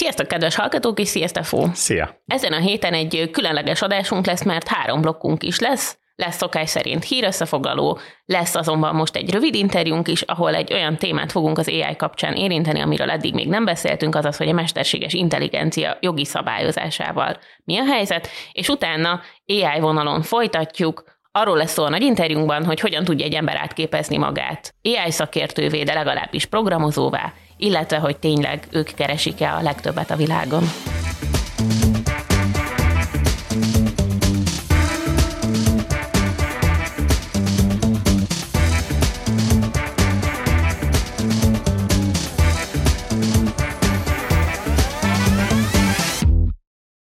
Sziasztok, kedves hallgatók, és sziasztok, Fó! Szia! Ezen a héten egy különleges adásunk lesz, mert három blokkunk is lesz. Lesz szokás szerint hírösszefoglaló, lesz azonban most egy rövid interjúnk is, ahol egy olyan témát fogunk az AI kapcsán érinteni, amiről eddig még nem beszéltünk, azaz, hogy a mesterséges intelligencia jogi szabályozásával mi a helyzet, és utána AI vonalon folytatjuk, Arról lesz szó a nagy interjúnkban, hogy hogyan tudja egy ember átképezni magát AI szakértővé, de legalábbis programozóvá, illetve hogy tényleg ők keresik-e a legtöbbet a világon.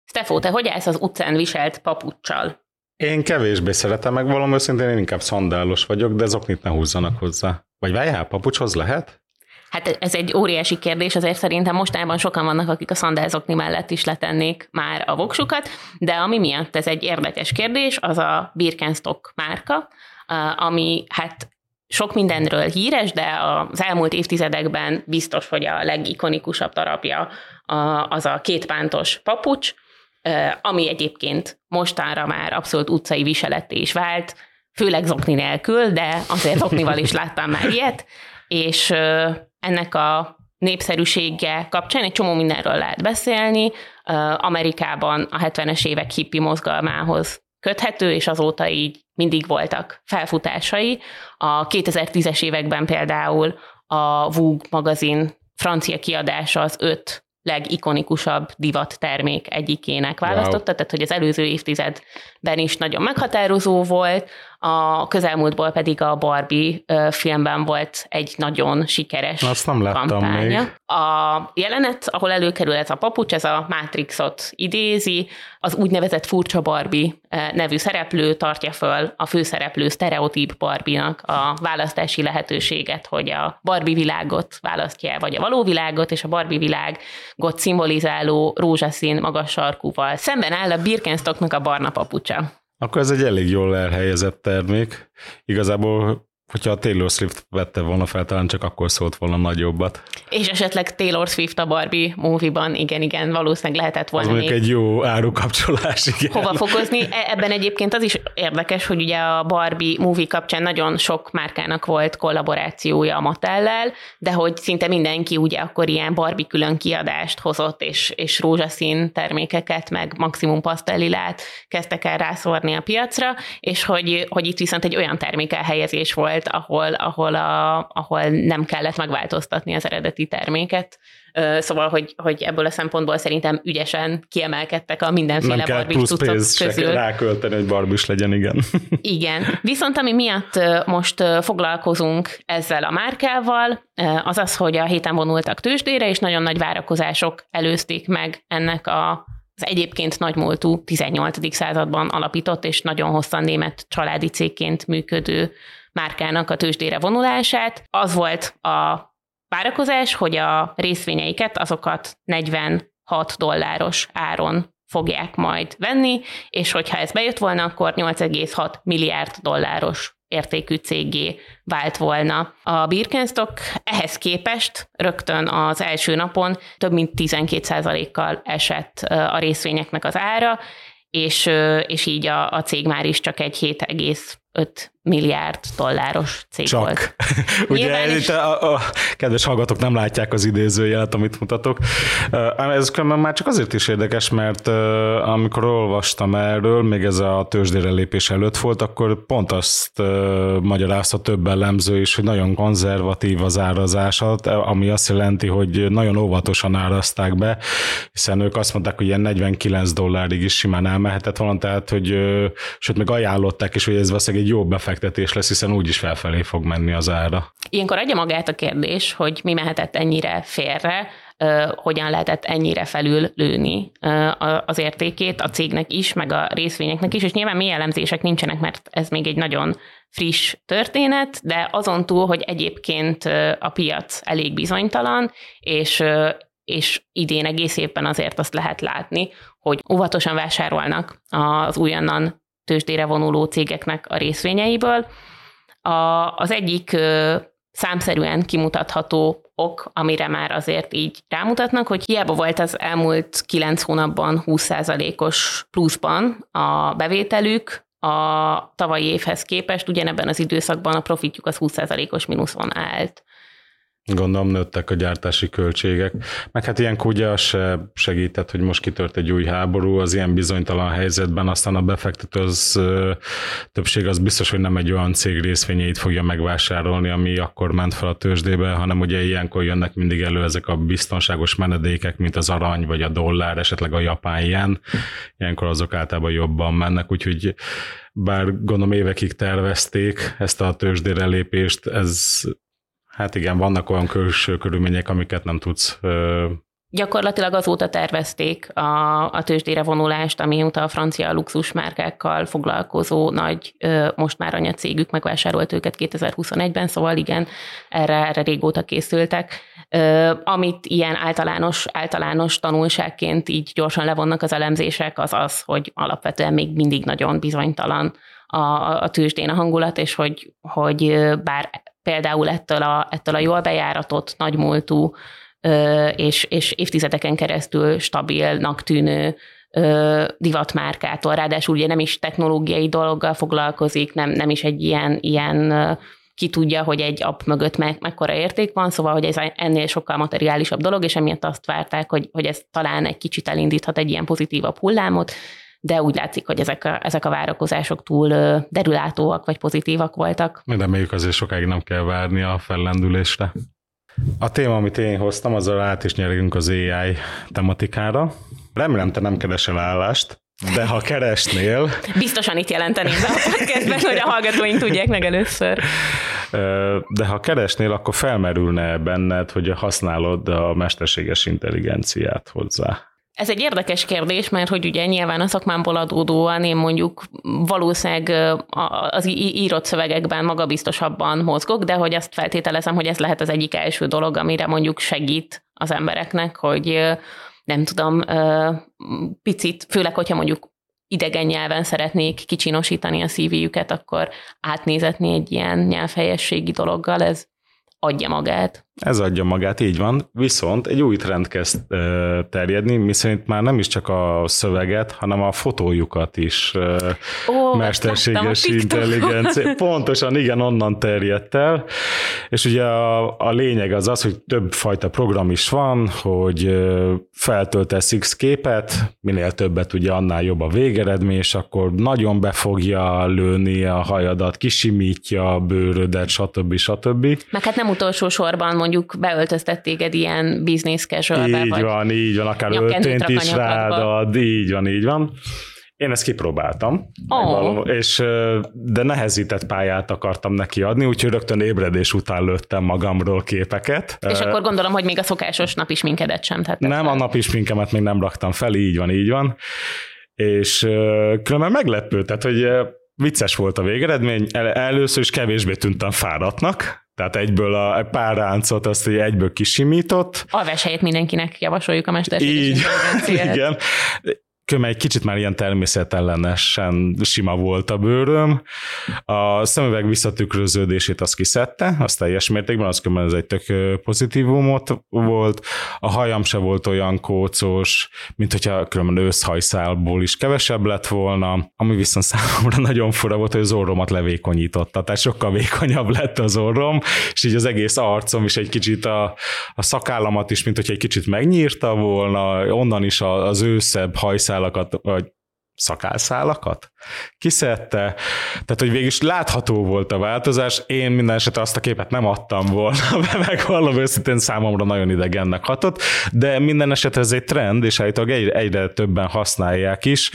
Stefó, te hogy állsz az utcán viselt papucsal? Én kevésbé szeretem, meg valami őszintén én inkább szandálos vagyok, de zoknit ne húzzanak hozzá. Vagy várjál, papucshoz lehet? Hát ez egy óriási kérdés, azért szerintem mostában sokan vannak, akik a szandálzokni mellett is letennék már a voksukat, de ami miatt ez egy érdekes kérdés, az a Birkenstock márka, ami hát sok mindenről híres, de az elmúlt évtizedekben biztos, hogy a legikonikusabb darabja az a kétpántos papucs, ami egyébként mostanra már abszolút utcai viseletté is vált, főleg zokni nélkül, de azért zoknival is láttam már ilyet, és ennek a népszerűsége kapcsán egy csomó mindenről lehet beszélni. Amerikában a 70-es évek hippi mozgalmához köthető, és azóta így mindig voltak felfutásai. A 2010-es években például a Vogue magazin francia kiadása az öt legikonikusabb divat termék egyikének választotta, wow. tehát hogy az előző évtizedben is nagyon meghatározó volt, a közelmúltból pedig a Barbie filmben volt egy nagyon sikeres Azt nem kampánya. Még. A jelenet, ahol előkerül ez a papucs, ez a Matrixot idézi, az úgynevezett furcsa Barbie nevű szereplő tartja föl a főszereplő sztereotíp Barbie-nak a választási lehetőséget, hogy a Barbie világot választja vagy a való világot, és a Barbie világot szimbolizáló rózsaszín magas sarkúval. Szemben áll a Birkenstocknak a barna papucsa. Akkor ez egy elég jól elhelyezett termék. Igazából hogyha a Taylor Swift vette volna fel, talán csak akkor szólt volna nagyobbat. És esetleg Taylor Swift a Barbie movie-ban, igen, igen, valószínűleg lehetett volna Az még egy jó árukapcsolás, igen. Hova fokozni? E, ebben egyébként az is érdekes, hogy ugye a Barbie movie kapcsán nagyon sok márkának volt kollaborációja a Mattel-lel, de hogy szinte mindenki ugye akkor ilyen Barbie külön kiadást hozott, és, és rózsaszín termékeket, meg maximum pasztellilát kezdtek el rászórni a piacra, és hogy, hogy itt viszont egy olyan termékelhelyezés volt, volt, ahol, ahol, a, ahol nem kellett megváltoztatni az eredeti terméket. Szóval, hogy, hogy ebből a szempontból szerintem ügyesen kiemelkedtek a mindenféle plusz pénz közül. rákölteni, hogy barbis legyen, igen. Igen. Viszont ami miatt most foglalkozunk ezzel a márkával, az az, hogy a héten vonultak tőzsdére, és nagyon nagy várakozások előzték meg ennek a az egyébként nagymúltú 18. században alapított és nagyon hosszan német családi cégként működő márkának a tőzsdére vonulását. Az volt a várakozás, hogy a részvényeiket, azokat 46 dolláros áron fogják majd venni, és hogyha ez bejött volna, akkor 8,6 milliárd dolláros értékű cégé vált volna. A Birkenstock ehhez képest rögtön az első napon több mint 12%-kal esett a részvényeknek az ára, és, és így a, a cég már is csak egy 7,5 milliárd dolláros cég Csak. volt. Ugye is... a, a kedves hallgatók nem látják az idézőjelet, amit mutatok. Ez különben már csak azért is érdekes, mert amikor olvastam erről, még ez a tőzsdére lépés előtt volt, akkor pont azt magyarázta több elemző is, hogy nagyon konzervatív az árazása, ami azt jelenti, hogy nagyon óvatosan árazták be, hiszen ők azt mondták, hogy ilyen 49 dollárig is simán elmehetett volna, tehát hogy sőt, meg ajánlották is, hogy ez valószínűleg egy jó befektetés befektetés lesz, hiszen úgyis felfelé fog menni az ára. Ilyenkor adja magát a kérdés, hogy mi mehetett ennyire félre, hogyan lehetett ennyire felül lőni az értékét a cégnek is, meg a részvényeknek is, és nyilván mély elemzések nincsenek, mert ez még egy nagyon friss történet, de azon túl, hogy egyébként a piac elég bizonytalan, és és idén egész évben azért azt lehet látni, hogy óvatosan vásárolnak az újonnan tőzsdére vonuló cégeknek a részvényeiből. A, az egyik számszerűen kimutatható ok, amire már azért így rámutatnak, hogy hiába volt az elmúlt kilenc hónapban 20%-os pluszban a bevételük, a tavalyi évhez képest ugyanebben az időszakban a profitjuk az 20%-os mínuszon állt. Gondolom nőttek a gyártási költségek. Meg hát ilyenkor ugye az se segített, hogy most kitört egy új háború, az ilyen bizonytalan helyzetben, aztán a befektető az többség az biztos, hogy nem egy olyan cég részvényeit fogja megvásárolni, ami akkor ment fel a tőzsdébe, hanem ugye ilyenkor jönnek mindig elő ezek a biztonságos menedékek, mint az arany vagy a dollár, esetleg a japán ilyen. Ilyenkor azok általában jobban mennek, úgyhogy bár gondolom évekig tervezték ezt a tőzsdére lépést, ez Hát igen, vannak olyan külső körülmények, amiket nem tudsz Gyakorlatilag azóta tervezték a, a tőzsdére vonulást, amióta a francia luxusmárkákkal foglalkozó nagy, most már anyacégük megvásárolt őket 2021-ben, szóval igen, erre, erre régóta készültek. Amit ilyen általános, általános tanulságként így gyorsan levonnak az elemzések, az az, hogy alapvetően még mindig nagyon bizonytalan a, a tőzsdén a hangulat, és hogy, hogy bár például ettől a, ettől a jól bejáratott, nagymúltú és, és évtizedeken keresztül stabilnak tűnő divatmárkától, ráadásul ugye nem is technológiai dologgal foglalkozik, nem, nem is egy ilyen, ilyen ki tudja, hogy egy app mögött me, mekkora érték van, szóval, hogy ez ennél sokkal materiálisabb dolog, és emiatt azt várták, hogy, hogy ez talán egy kicsit elindíthat egy ilyen pozitívabb hullámot, de úgy látszik, hogy ezek a, ezek a várakozások túl derülátóak vagy pozitívak voltak. Reméljük azért sokáig nem kell várni a fellendülésre. A téma, amit én hoztam, azzal át is nyerünk az AI tematikára. Remélem, te nem keresel állást, de ha keresnél... Biztosan itt jelenteném be a podcastben, hogy a hallgatóink tudják meg először. De ha keresnél, akkor felmerülne benned, hogy használod a mesterséges intelligenciát hozzá. Ez egy érdekes kérdés, mert hogy ugye nyilván a szakmámból adódóan én mondjuk valószínűleg az írott szövegekben magabiztosabban mozgok, de hogy azt feltételezem, hogy ez lehet az egyik első dolog, amire mondjuk segít az embereknek, hogy nem tudom, picit, főleg, hogyha mondjuk idegen nyelven szeretnék kicsinosítani a szívüket, akkor átnézetni egy ilyen nyelvhelyességi dologgal, ez adja magát. Ez adja magát, így van. Viszont egy új trend kezd terjedni, miszerint már nem is csak a szöveget, hanem a fotójukat is Ó, mesterséges intelligencia. Pontosan, igen, onnan terjedt el. És ugye a, a lényeg az az, hogy több fajta program is van, hogy feltöltesz X képet, minél többet ugye annál jobb a végeredmény, és akkor nagyon be fogja lőni a hajadat, kisimítja a bőrödet, stb. stb. Meg hát nem utolsó sorban mondjuk beöltöztet téged ilyen business casual Így vagy van, így van, akár öltönyt is rád ad, így van, így van. Én ezt kipróbáltam, oh. és, de nehezített pályát akartam neki adni, úgyhogy rögtön ébredés után lőttem magamról képeket. És akkor gondolom, hogy még a szokásos napi sminkedet sem tettem Nem, a napi sminkemet még nem raktam fel, így van, így van. És különben meglepő, tehát hogy vicces volt a végeredmény, El, először is kevésbé tűntem fáradtnak, tehát egyből a pár ráncot azt hogy egyből kisimított. A helyett mindenkinek javasoljuk a mesterséges Így, igen egy kicsit már ilyen természetellenesen sima volt a bőröm. A szemüveg visszatükröződését azt kiszedte, az teljes mértékben, az különben ez egy tök pozitívumot volt. A hajam se volt olyan kócos, mint hogyha különben őszhajszálból is kevesebb lett volna, ami viszont számomra nagyon fura volt, hogy az orromat levékonyította, tehát sokkal vékonyabb lett az orrom, és így az egész arcom is egy kicsit a, a szakállamat is, mint hogy egy kicsit megnyírta volna, onnan is az őszebb hajszál szálszálakakat, vagy szakálszálakat? Kiszedte, tehát hogy végül is látható volt a változás, én minden esetre azt a képet nem adtam volna be, meg valami őszintén számomra nagyon idegennek hatott, de minden esetre ez egy trend, és állítólag egyre, egyre többen használják is,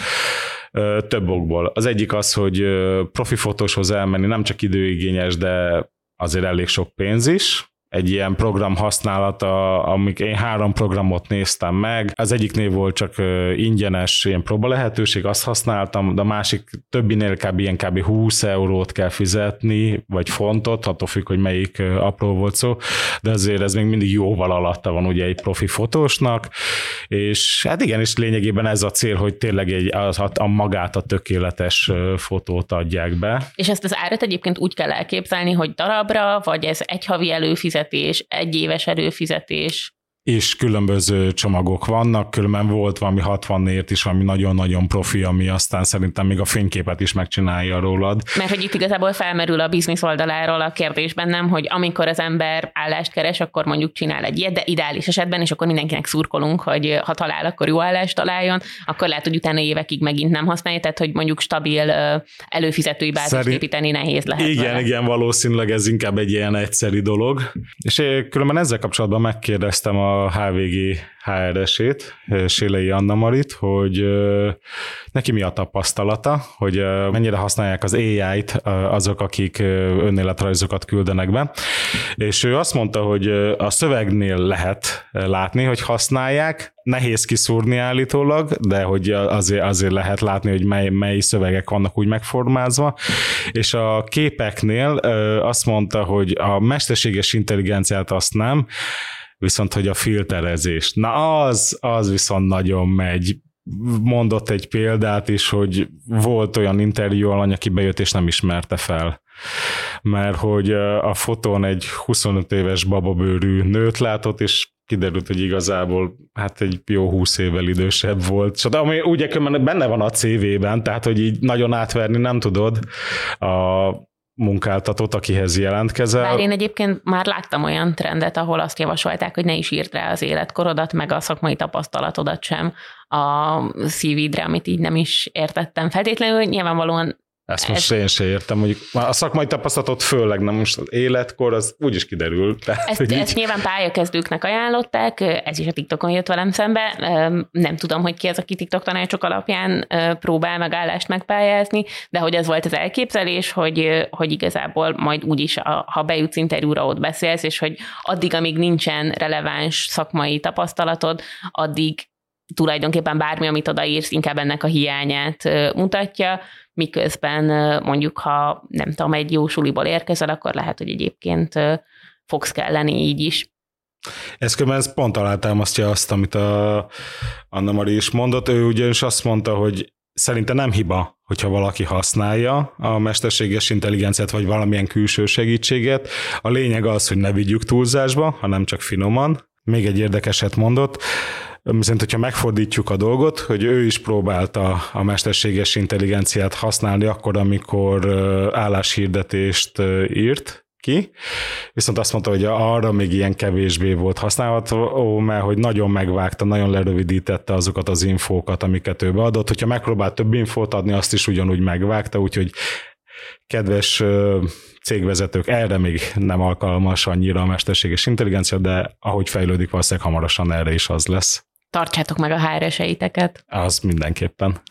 több okból. Az egyik az, hogy profi fotóshoz elmenni nem csak időigényes, de azért elég sok pénz is, egy ilyen program használata, amik én három programot néztem meg. Az egyiknél volt csak ingyenes ilyen próba lehetőség, azt használtam, de a másik többinél kb. ilyen kb. 20 eurót kell fizetni, vagy fontot, attól függ, hogy melyik apró volt szó, de azért ez még mindig jóval alatta van ugye egy profi fotósnak, és hát igen, és lényegében ez a cél, hogy tényleg egy, a, a magát a tökéletes fotót adják be. És ezt az árat egyébként úgy kell elképzelni, hogy darabra, vagy ez egy havi előfizetés, előfizetés, egyéves előfizetés, és különböző csomagok vannak, különben volt valami 64 is, ami nagyon-nagyon profi, ami aztán szerintem még a fényképet is megcsinálja rólad. Mert hogy itt igazából felmerül a biznisz oldaláról a kérdés bennem, hogy amikor az ember állást keres, akkor mondjuk csinál egy ilyet, de ideális esetben, és akkor mindenkinek szurkolunk, hogy ha talál, akkor jó állást találjon, akkor lehet, hogy utána évekig megint nem használja, tehát hogy mondjuk stabil előfizetői bázist Szerint... építeni nehéz lehet. Igen, vele. igen, valószínűleg ez inkább egy ilyen egyszeri dolog. És különben ezzel kapcsolatban megkérdeztem a HVG HRS-ét, Sélei Anna Marit, hogy neki mi a tapasztalata, hogy mennyire használják az AI-t azok, akik önéletrajzokat küldenek be. És ő azt mondta, hogy a szövegnél lehet látni, hogy használják, nehéz kiszúrni állítólag, de hogy azért, azért lehet látni, hogy mely, mely szövegek vannak úgy megformázva, és a képeknél azt mondta, hogy a mesterséges intelligenciát azt nem, viszont hogy a filterezés, na az, az viszont nagyon megy. Mondott egy példát is, hogy volt olyan interjú alany, aki bejött és nem ismerte fel mert hogy a fotón egy 25 éves bababőrű nőt látott, és kiderült, hogy igazából hát egy jó 20 évvel idősebb volt. De ami ugye benne van a CV-ben, tehát hogy így nagyon átverni nem tudod a munkáltatót, akihez jelentkezel. Bár én egyébként már láttam olyan trendet, ahol azt javasolták, hogy ne is írd rá az életkorodat, meg a szakmai tapasztalatodat sem a CV-dre, amit így nem is értettem feltétlenül. Nyilvánvalóan ezt most ez... én sem értem, hogy a szakmai tapasztalatot főleg, nem most az életkor, az úgyis kiderül. Tehát, ezt, ezt így... nyilván pályakezdőknek ajánlották, ez is a TikTokon jött velem szembe, nem tudom, hogy ki az, aki TikTok tanácsok alapján próbál meg állást megpályázni, de hogy ez volt az elképzelés, hogy, hogy igazából majd úgyis, ha bejutsz interjúra, ott beszélsz, és hogy addig, amíg nincsen releváns szakmai tapasztalatod, addig tulajdonképpen bármi, amit odaírsz, inkább ennek a hiányát mutatja, miközben mondjuk, ha nem tudom, egy jó suliból érkezel, akkor lehet, hogy egyébként fogsz kelleni így is. Ez különben ez pont alátámasztja azt, amit a Anna Mari is mondott. Ő ugyanis azt mondta, hogy szerinte nem hiba, hogyha valaki használja a mesterséges intelligenciát, vagy valamilyen külső segítséget. A lényeg az, hogy ne vigyük túlzásba, hanem csak finoman. Még egy érdekeset mondott. Viszont, hogyha megfordítjuk a dolgot, hogy ő is próbálta a mesterséges intelligenciát használni akkor, amikor álláshirdetést írt, ki, viszont azt mondta, hogy arra még ilyen kevésbé volt használható, mert hogy nagyon megvágta, nagyon lerövidítette azokat az infókat, amiket ő beadott. Hogyha megpróbált több infót adni, azt is ugyanúgy megvágta, úgyhogy kedves cégvezetők, erre még nem alkalmas annyira a mesterséges intelligencia, de ahogy fejlődik, valószínűleg hamarosan erre is az lesz. Tartsátok meg a HR-eseiteket. Az mindenképpen.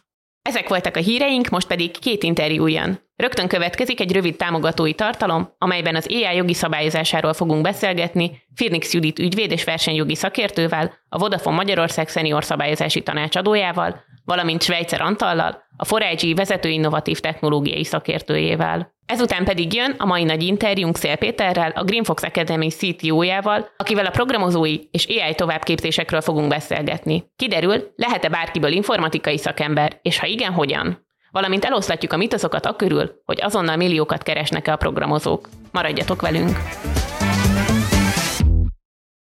Ezek voltak a híreink, most pedig két interjú jön. Rögtön következik egy rövid támogatói tartalom, amelyben az AI jogi szabályozásáról fogunk beszélgetni Firnix Judit ügyvéd és versenyjogi szakértővel, a Vodafone Magyarország szenior szabályozási tanácsadójával, valamint Svejcer Antallal, a Forágyi vezető innovatív technológiai szakértőjével. Ezután pedig jön a mai nagy interjúnk Szél Péterrel, a Greenfox Academy CTO-jával, akivel a programozói és AI továbbképzésekről fogunk beszélgetni. Kiderül, lehet-e bárkiből informatikai szakember, és ha igen, hogyan? Valamint eloszlatjuk a mitoszokat a körül, hogy azonnal milliókat keresnek-e a programozók. Maradjatok velünk!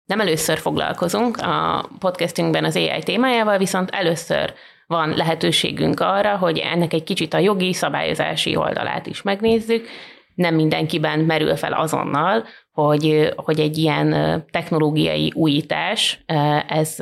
Nem először foglalkozunk a podcastünkben az AI témájával, viszont először van lehetőségünk arra, hogy ennek egy kicsit a jogi, szabályozási oldalát is megnézzük. Nem mindenkiben merül fel azonnal, hogy, hogy egy ilyen technológiai újítás, ez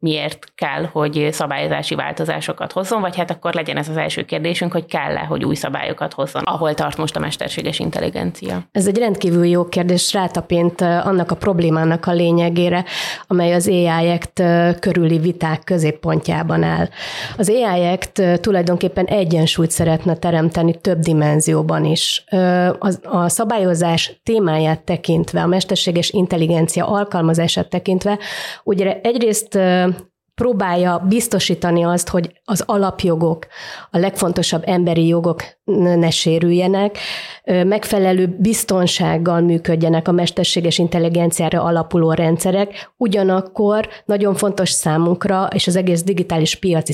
miért kell, hogy szabályozási változásokat hozzon, vagy hát akkor legyen ez az első kérdésünk, hogy kell-e, hogy új szabályokat hozzon, ahol tart most a mesterséges intelligencia? Ez egy rendkívül jó kérdés, rátapint annak a problémának a lényegére, amely az AI Act körüli viták középpontjában áll. Az AI Act tulajdonképpen egyensúlyt szeretne teremteni több dimenzióban is. A szabályozás témáját tekintve, a mesterséges intelligencia alkalmazását tekintve, ugye egyrészt próbálja biztosítani azt, hogy az alapjogok, a legfontosabb emberi jogok ne sérüljenek, megfelelő biztonsággal működjenek a mesterséges intelligenciára alapuló rendszerek, ugyanakkor nagyon fontos számunkra és az egész digitális piaci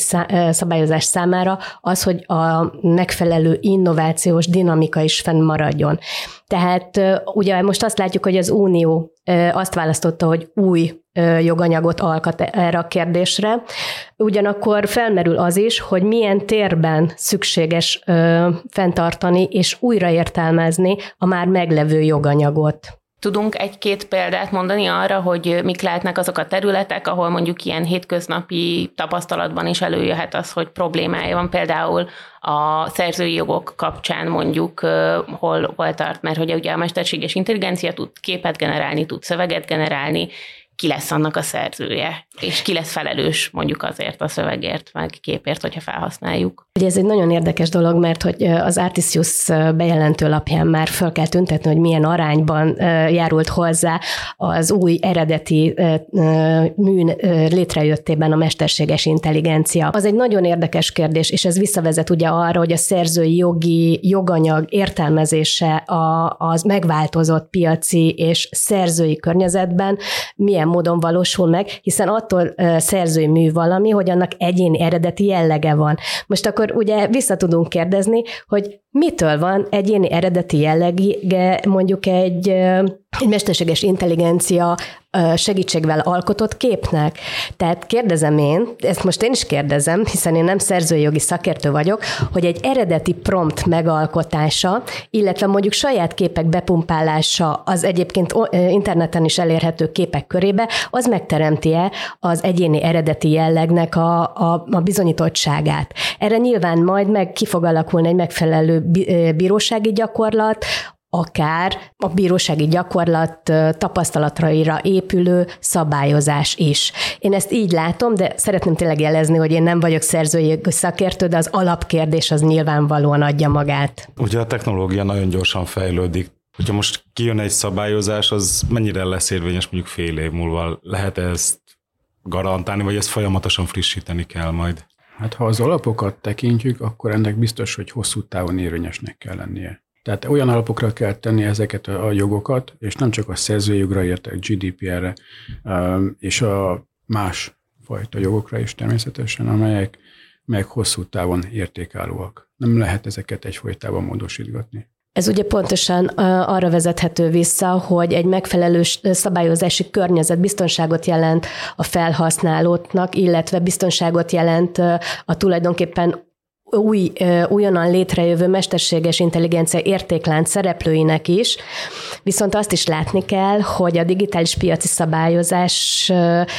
szabályozás számára az, hogy a megfelelő innovációs dinamika is fennmaradjon. Tehát ugye most azt látjuk, hogy az Unió azt választotta, hogy új joganyagot alkat erre a kérdésre. Ugyanakkor felmerül az is, hogy milyen térben szükséges fenntartani és újraértelmezni a már meglevő joganyagot. Tudunk egy-két példát mondani arra, hogy mik lehetnek azok a területek, ahol mondjuk ilyen hétköznapi tapasztalatban is előjöhet az, hogy problémája van például a szerzői jogok kapcsán mondjuk hol, hol tart, mert hogy ugye a mesterséges intelligencia tud képet generálni, tud szöveget generálni, ki lesz annak a szerzője, és ki lesz felelős mondjuk azért a szövegért, meg képért, hogyha felhasználjuk. Ugye ez egy nagyon érdekes dolog, mert hogy az Artisius bejelentő lapján már fel kell tüntetni, hogy milyen arányban járult hozzá az új eredeti műn létrejöttében a mesterséges intelligencia. Az egy nagyon érdekes kérdés, és ez visszavezet ugye arra, hogy a szerzői jogi joganyag értelmezése az megváltozott piaci és szerzői környezetben milyen milyen módon valósul meg, hiszen attól szerzői mű valami, hogy annak egyéni eredeti jellege van. Most akkor ugye vissza tudunk kérdezni, hogy mitől van egyéni eredeti jellege mondjuk egy, egy mesterséges intelligencia segítségvel alkotott képnek. Tehát kérdezem én, ezt most én is kérdezem, hiszen én nem szerzői jogi szakértő vagyok, hogy egy eredeti prompt megalkotása, illetve mondjuk saját képek bepumpálása az egyébként interneten is elérhető képek körébe, az megteremti-e az egyéni eredeti jellegnek a, a, a bizonyítottságát. Erre nyilván majd meg ki fog alakulni egy megfelelő bírósági gyakorlat, akár a bírósági gyakorlat tapasztalataira épülő szabályozás is. Én ezt így látom, de szeretném tényleg jelezni, hogy én nem vagyok szerzői szakértő, de az alapkérdés az nyilvánvalóan adja magát. Ugye a technológia nagyon gyorsan fejlődik. Hogyha most kijön egy szabályozás, az mennyire lesz érvényes mondjuk fél év múlva? Lehet ezt garantálni, vagy ezt folyamatosan frissíteni kell majd? Hát ha az alapokat tekintjük, akkor ennek biztos, hogy hosszú távon érvényesnek kell lennie. Tehát olyan alapokra kell tenni ezeket a jogokat, és nem csak a szerzőjogra értek, GDPR-re, um, és a más fajta jogokra is természetesen, amelyek meg hosszú távon értékállóak. Nem lehet ezeket egyfolytában módosítgatni. Ez ugye pontosan arra vezethető vissza, hogy egy megfelelő szabályozási környezet biztonságot jelent a felhasználóknak, illetve biztonságot jelent a tulajdonképpen új, újonnan létrejövő mesterséges intelligencia értéklánc szereplőinek is, viszont azt is látni kell, hogy a digitális piaci szabályozás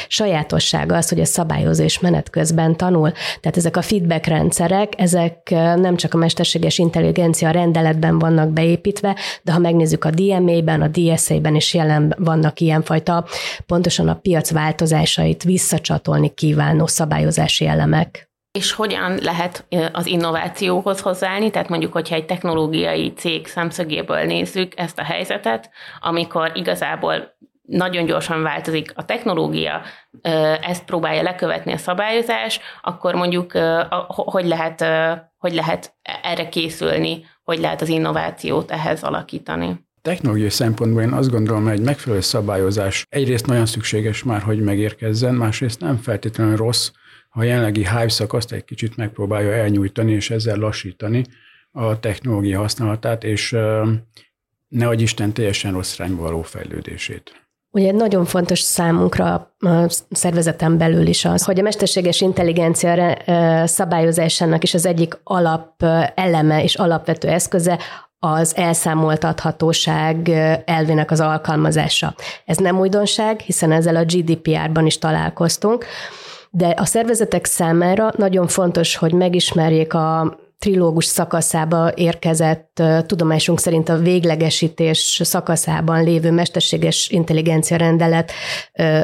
sajátossága az, hogy a szabályozás menet közben tanul. Tehát ezek a feedback rendszerek, ezek nem csak a mesterséges intelligencia rendeletben vannak beépítve, de ha megnézzük a DMA-ben, a DSA-ben is jelen vannak ilyenfajta pontosan a piac változásait visszacsatolni kívánó szabályozási elemek és hogyan lehet az innovációhoz hozzáállni, tehát mondjuk, hogyha egy technológiai cég szemszögéből nézzük ezt a helyzetet, amikor igazából nagyon gyorsan változik a technológia, ezt próbálja lekövetni a szabályozás, akkor mondjuk hogy lehet, hogy lehet erre készülni, hogy lehet az innovációt ehhez alakítani. Technológiai szempontból én azt gondolom, hogy egy megfelelő szabályozás egyrészt nagyon szükséges már, hogy megérkezzen, másrészt nem feltétlenül rossz, a jelenlegi hype szakaszt egy kicsit megpróbálja elnyújtani, és ezzel lassítani a technológia használatát, és ne adj Isten teljesen rossz irányba való fejlődését. Ugye nagyon fontos számunkra a szervezeten belül is az, hogy a mesterséges intelligencia szabályozásának is az egyik alap eleme és alapvető eszköze az elszámoltathatóság elvének az alkalmazása. Ez nem újdonság, hiszen ezzel a GDPR-ban is találkoztunk, de a szervezetek számára nagyon fontos, hogy megismerjék a trilógus szakaszába érkezett, tudomásunk szerint a véglegesítés szakaszában lévő mesterséges intelligencia rendelet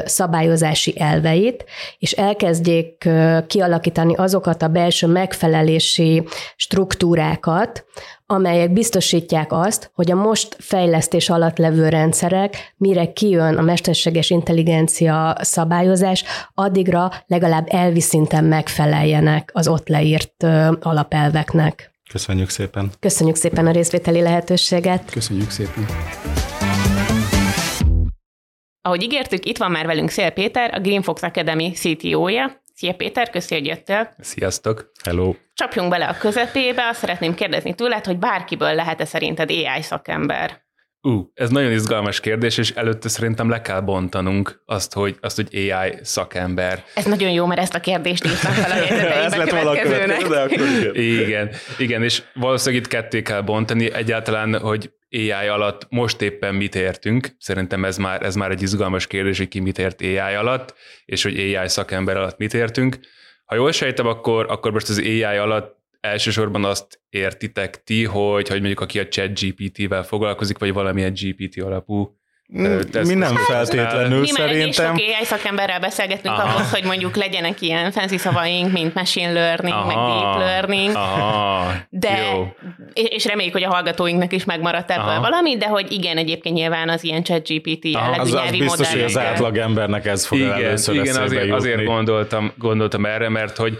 szabályozási elveit, és elkezdjék kialakítani azokat a belső megfelelési struktúrákat, amelyek biztosítják azt, hogy a most fejlesztés alatt levő rendszerek, mire kijön a mesterséges intelligencia szabályozás, addigra legalább elvi szinten megfeleljenek az ott leírt alapelveknek. Köszönjük szépen. Köszönjük szépen a részvételi lehetőséget. Köszönjük szépen. Ahogy ígértük, itt van már velünk Szél Péter, a Green Fox Academy CTO-ja. Szia Péter, köszi, hogy jöttél. Sziasztok! Hello! Csapjunk bele a közepébe, azt szeretném kérdezni tőled, hogy bárkiből lehet-e szerinted AI szakember? Ú, uh, ez nagyon izgalmas kérdés, és előtte szerintem le kell bontanunk azt, hogy, azt, hogy AI szakember. Ez nagyon jó, mert ezt a kérdést írtam fel a jegyzeteibe következőnek. De akkor igen. igen, igen, és valószínűleg itt ketté kell bontani egyáltalán, hogy AI alatt most éppen mit értünk. Szerintem ez már, ez már egy izgalmas kérdés, hogy ki mit ért AI alatt, és hogy AI szakember alatt mit értünk. Ha jól sejtem, akkor, akkor most az AI alatt elsősorban azt értitek ti, hogy, hogy mondjuk aki a chat GPT-vel foglalkozik, vagy valamilyen GPT alapú Mm, mi nem feltétlenül mi szerintem. Mi már AI szakemberrel beszélgetünk Aha. ahhoz, hogy mondjuk legyenek ilyen fancy szavaink, mint machine learning, Aha. meg deep learning. Aha. De, Jó. és reméljük, hogy a hallgatóinknak is megmaradt ebből Aha. valami, de hogy igen, egyébként nyilván az ilyen chat GPT jellegű az, az biztos, hogy az átlag embernek ez fog igen, először igen, azért, jutni. azért gondoltam, gondoltam erre, mert hogy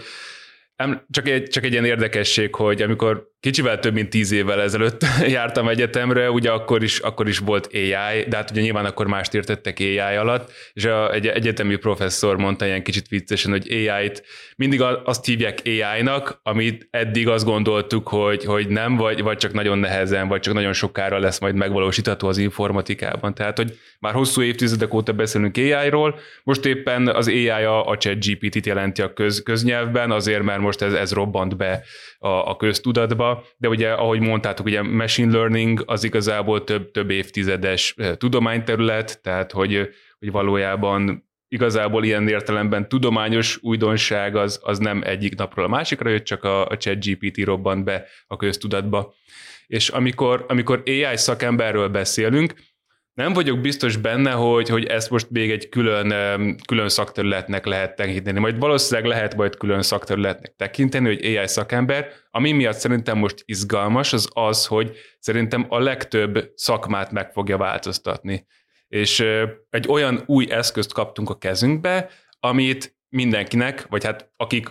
csak egy, csak egy ilyen érdekesség, hogy amikor kicsivel több mint tíz évvel ezelőtt jártam egyetemre, ugye akkor is, akkor is volt AI, de hát ugye nyilván akkor mást értettek AI alatt, és egy egyetemi professzor mondta ilyen kicsit viccesen, hogy AI-t mindig azt hívják AI-nak, amit eddig azt gondoltuk, hogy, hogy nem, vagy, vagy csak nagyon nehezen, vagy csak nagyon sokára lesz majd megvalósítható az informatikában. Tehát, hogy már hosszú évtizedek óta beszélünk AI-ról, most éppen az AI a, a chat GPT-t jelenti a köz, köznyelvben, azért, mert most ez, ez robbant be a, a köztudatba, de ugye, ahogy mondtátok, ugye machine learning az igazából több, több évtizedes eh, tudományterület, tehát hogy, hogy valójában igazából ilyen értelemben tudományos újdonság az, az nem egyik napról a másikra jött, csak a, a chat GPT robbant be a köztudatba. És amikor, amikor AI szakemberről beszélünk, nem vagyok biztos benne, hogy, hogy ezt most még egy külön, külön szakterületnek lehet tekinteni. Majd valószínűleg lehet majd külön szakterületnek tekinteni, hogy AI szakember. Ami miatt szerintem most izgalmas, az az, hogy szerintem a legtöbb szakmát meg fogja változtatni. És egy olyan új eszközt kaptunk a kezünkbe, amit mindenkinek, vagy hát akik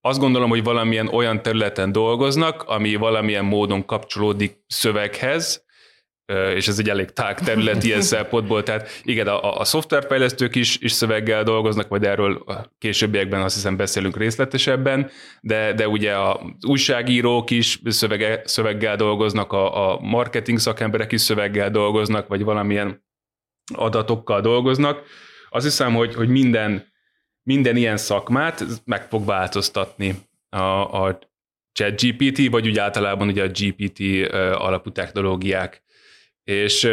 azt gondolom, hogy valamilyen olyan területen dolgoznak, ami valamilyen módon kapcsolódik szöveghez, és ez egy elég tág terület ilyen szempontból, tehát igen, a, a szoftverfejlesztők is, is szöveggel dolgoznak, majd erről a későbbiekben azt hiszem beszélünk részletesebben, de, de ugye az újságírók is szövege, szöveggel dolgoznak, a, a marketing szakemberek is szöveggel dolgoznak, vagy valamilyen adatokkal dolgoznak. Azt hiszem, hogy, hogy minden, minden ilyen szakmát meg fog változtatni a, a chat GPT, vagy úgy általában ugye a GPT alapú technológiák és